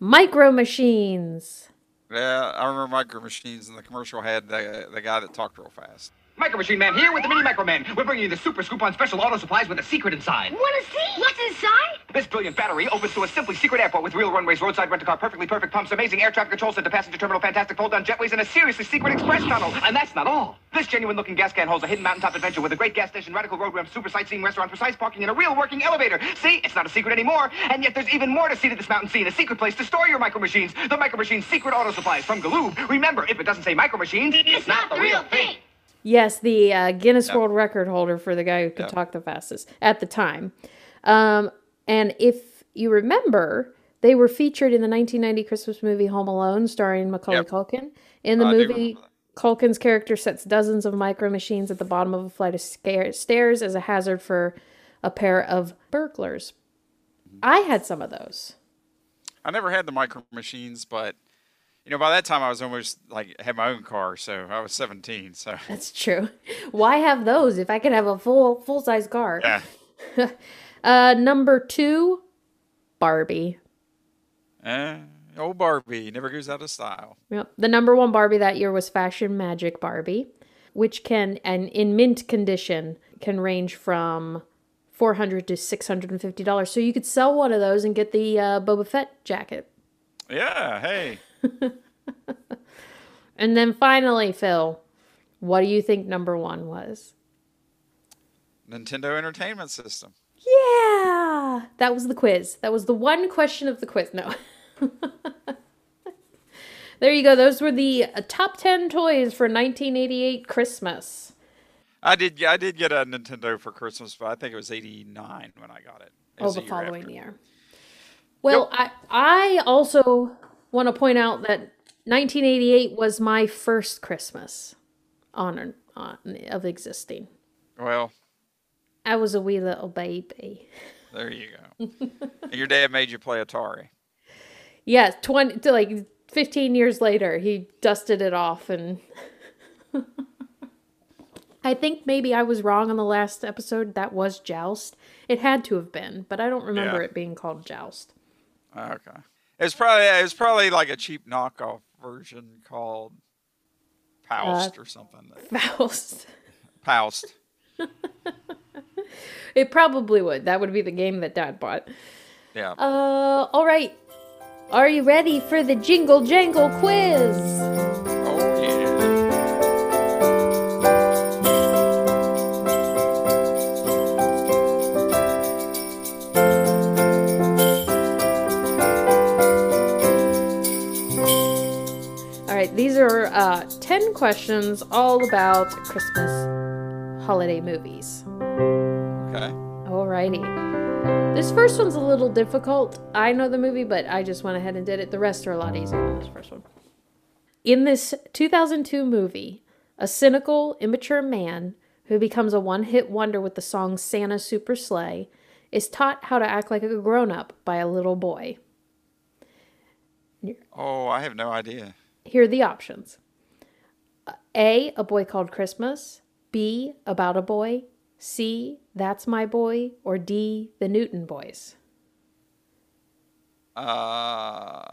Micro Machines. Yeah, I remember Micro Machines, and the commercial had the the guy that talked real fast. Micro Machine Man here with the Mini Micro Man. We're bringing you the super scoop on special auto supplies with a secret inside. Wanna see? What's inside? This brilliant battery opens to a simply secret airport with real runways, roadside rent-a-car, perfectly perfect pumps, amazing air traffic control center, passenger terminal, fantastic fold-down jetways, and a seriously secret express tunnel. And that's not all. This genuine-looking gas can holds a hidden mountaintop adventure with a great gas station, radical road ramp, super sightseeing restaurant, precise parking, and a real working elevator. See, it's not a secret anymore. And yet there's even more to see to this mountain scene. A secret place to store your micro machines. The Micro Machine Secret Auto Supplies from Galoob. Remember, if it doesn't say micro machines, it's not the real thing. Yes, the uh, Guinness World Record holder for the guy who could talk the fastest at the time. Um, and if you remember, they were featured in the 1990 Christmas movie Home Alone, starring Macaulay Yep. Culkin. In the do movie, Culkin's character sets dozens of micro machines at the bottom of a flight of sca- stairs as a hazard for a pair of burglars. I had some of those. I never had the micro machines, but you know, by that time I was almost like had my own car, so I was 17. So That's true. Why have those if I could have a full full size car? yeah, Uh, number two, Barbie. eh, old Barbie never goes out of style. Yep. The number one Barbie that year was Fashion Magic Barbie, which can, and in mint condition, can range from four hundred to six hundred and fifty dollars. So you could sell one of those and get the uh, Boba Fett jacket. Yeah, hey, And then finally, Phil, what do you think number one was? Nintendo Entertainment System. Yeah, that was the quiz. That was the one question of the quiz. No. there you go. Those were the uh, top 10 toys for 1988 Christmas. I did, I did get a Nintendo for Christmas, but I think it was '89 when I got it. It Oh, the following after. year. Well, I I also want to point out that 1988 was my first Christmas on, on of existing. Well, I was a wee little baby. there you go. your dad made you play Atari. Yeah, 20 to like 15 years later, he dusted it off and I think maybe I was wrong on the last episode. That was Joust. It had to have been, but I don't remember Yeah. it being called Joust. Okay. It's probably it's probably like a cheap knockoff version called Poust or something. Faust. Poust. It probably would. That would be the game that Dad bought. Yeah. Uh, all right. Are you ready for the Jingle Jangle quiz? These are uh, 10 questions all about Christmas holiday movies. Okay. Alrighty. This first one's a little difficult. I know the movie, but I just went ahead and did it. The rest are a lot easier than this first one. In this 2002 movie, a cynical, immature man who becomes a one hit wonder with the song Santa Super Sleigh is taught how to act like a grown up by a little boy. Oh, I have no idea. Here are the options A. A Boy Called Christmas. B. About a Boy. C. That's My Boy. Or D. The Newton Boys. Uh,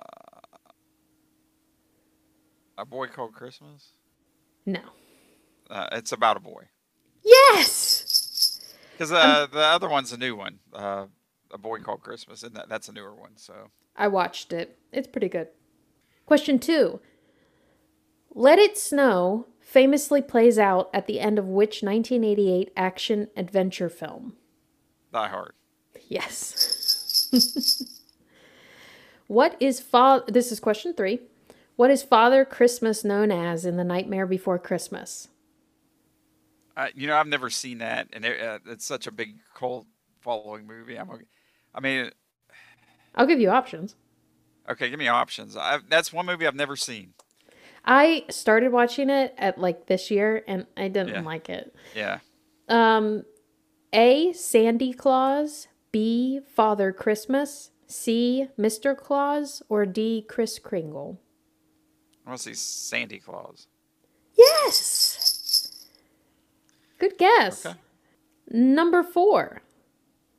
a boy called Christmas. No. Uh, it's about a boy. Yes! Because uh, the other one's a new one. Uh, a boy called Christmas, and that, that's a newer one. So I watched it. It's pretty good. Question two Let It Snow famously plays out at the end of which 1988 action adventure film? Die Hard. Yes. what is father? This is question three. What is Father Christmas known as in The Nightmare Before Christmas? Uh, you know, I've never seen that, and it, uh, it's such a big cult following movie. I'm, okay- I mean, I'll give you options. okay, give me options. i that's one movie I've never seen. I started watching it at like this year and I didn't Yeah. like it. Yeah. Um, A. Sandy Claus. B. Father Christmas. C. Mr. Claus. Or D. Kris Kringle. I want to see Sandy Claus. Yes. Good guess. Okay. Number four.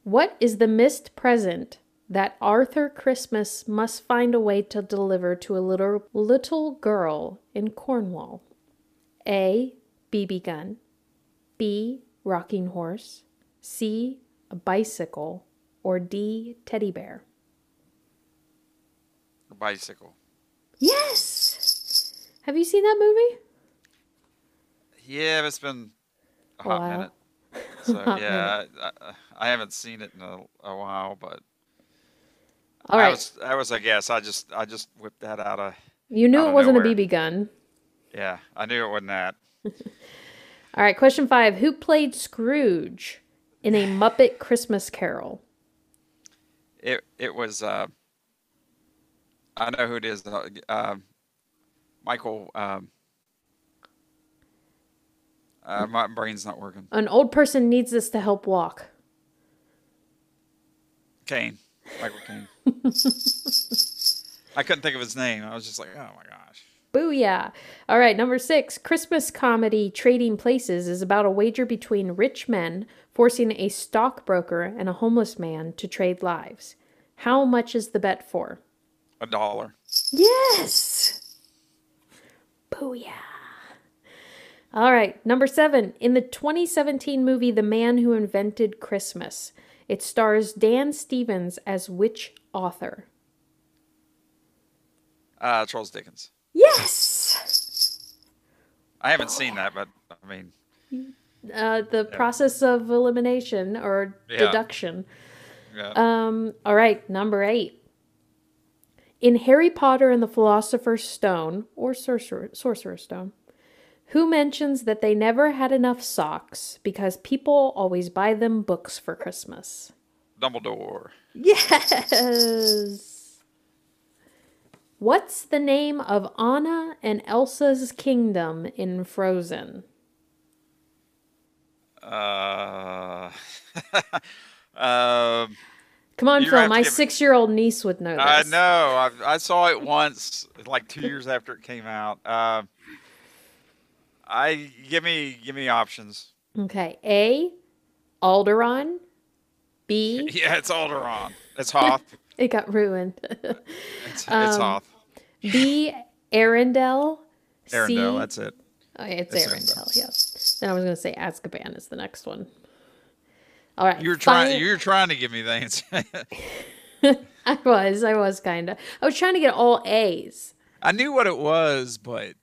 What is the missed present that Arthur Christmas must find a way to deliver to a little little girl in Cornwall? A. BB gun. B. Rocking horse, C. A bicycle, or D. Teddy bear? A bicycle. Yes! Have you seen that movie? Yeah, it's been a A hot while. minute. So Hot yeah, I, I, I haven't seen it in a, a while, but All I was I was a guess. I just I just whipped that out of You knew it wasn't nowhere. a BB gun. Yeah, I knew it wasn't that. All right, question five. Who played Scrooge in a Muppet Christmas Carol? It it was. Uh, I know who it is. Uh, uh, Michael. Um, uh, my brain's not working. An old person needs this to help walk. Kane. Michael Caine. I couldn't think of his name. I was just like, oh my gosh. Booyah. All right, number six. Christmas comedy Trading Places is about a wager between rich men forcing a stockbroker and a homeless man to trade lives. How much is the bet for? A dollar. Yes! Booyah. All right, number seven. In the 2017 movie The Man Who Invented Christmas, it stars Dan Stevens as which author? Uh, Charles Dickens. Yes! I haven't seen that, but I mean, Uh, the process of elimination or Yeah. deduction. yeah. Um, all right, number eight. In Harry Potter and the Philosopher's Stone, or Sorcerer, Sorcerer's Stone, who mentions that they never had enough socks because people always buy them books for Christmas? Dumbledore. Yes! What's the name of Anna and Elsa's kingdom in Frozen? Uh, um, Come on, Phil. My six year old niece would know this. I know. I, I saw it once, like two years after it came out. Uh, I give me give me options. Okay. A. Alderaan. B. Yeah, it's Alderaan. It's Hoth. It got ruined. It's, it's Um, Hoth. B. Arendelle. Arendelle, C- that's it. Oh, yeah, it's It's Arendelle. Yes. Then I was going to say Azkaban is the next one. All right. You're trying. You're trying to give me the answer. I was. I was kind of. I was trying to get all A's. I knew what it was, but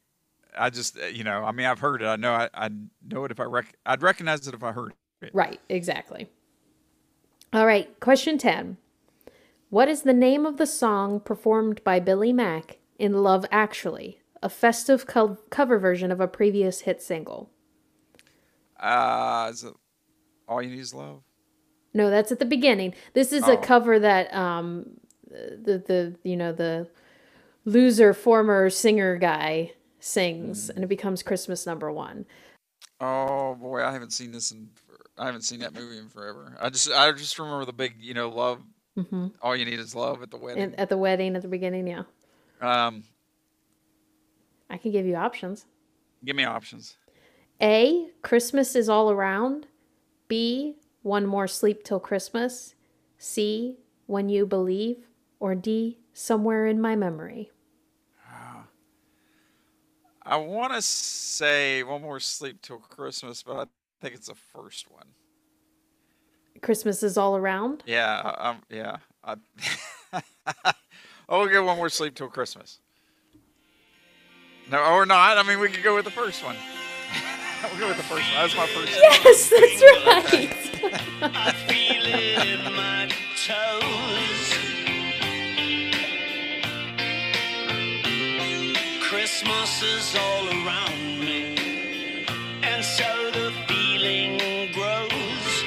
I just, uh, you know, I mean, I've heard it. I know. I, I know it if I rec. I'd recognize it if I heard it. Right. Exactly. All right. Question 10. What is the name of the song performed by Billy Mack in Love Actually, a festive co- cover version of a previous hit single? Uh, is it all you need is love? No, that's at the beginning. This is Oh. a cover that um the the you know the loser former singer guy sings and it becomes Christmas number 1. Oh boy, I haven't seen this in. I haven't seen that movie in forever. I just, I just remember the big, you know, love. Mhm. All you need is love at the wedding. And at the wedding at the beginning, yeah. um, I can give you options. give me options. A, Christmas is all around. B, one more sleep till Christmas. C, when you believe. Or D, somewhere in my memory. I want to say one more sleep till Christmas, but I think it's the first one. Christmas is all around. Yeah, I- um, yeah. I, oh, we'll get one more sleep till Christmas. No, or not. I mean, we could go with the first one. we'll go with the first one. That's my first. Yes, that's right. Christmas is all around me, and so the feeling grows.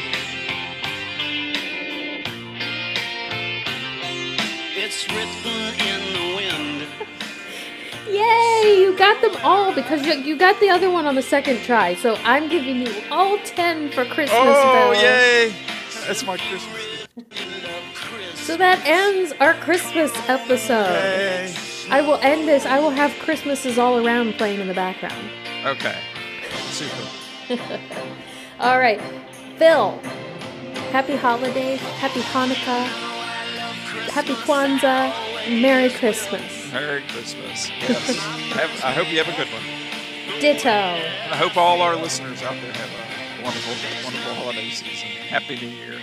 It's written in the wind. Yay! You got them all because you, you got the other one on the second try. So I'm giving you all 10 for Christmas. Oh, Bill. yay! That's my Christmas. So that ends our Christmas episode. I will end this. I will have Christmases all around playing in the background. Okay. Super. All right, Phil. Happy holidays, happy Hanukkah, happy Kwanzaa, Merry Christmas. Merry Christmas. Yes. have, I hope you have a good one. Ditto. And I hope all our listeners out there have a wonderful, wonderful holiday season. Happy New Year.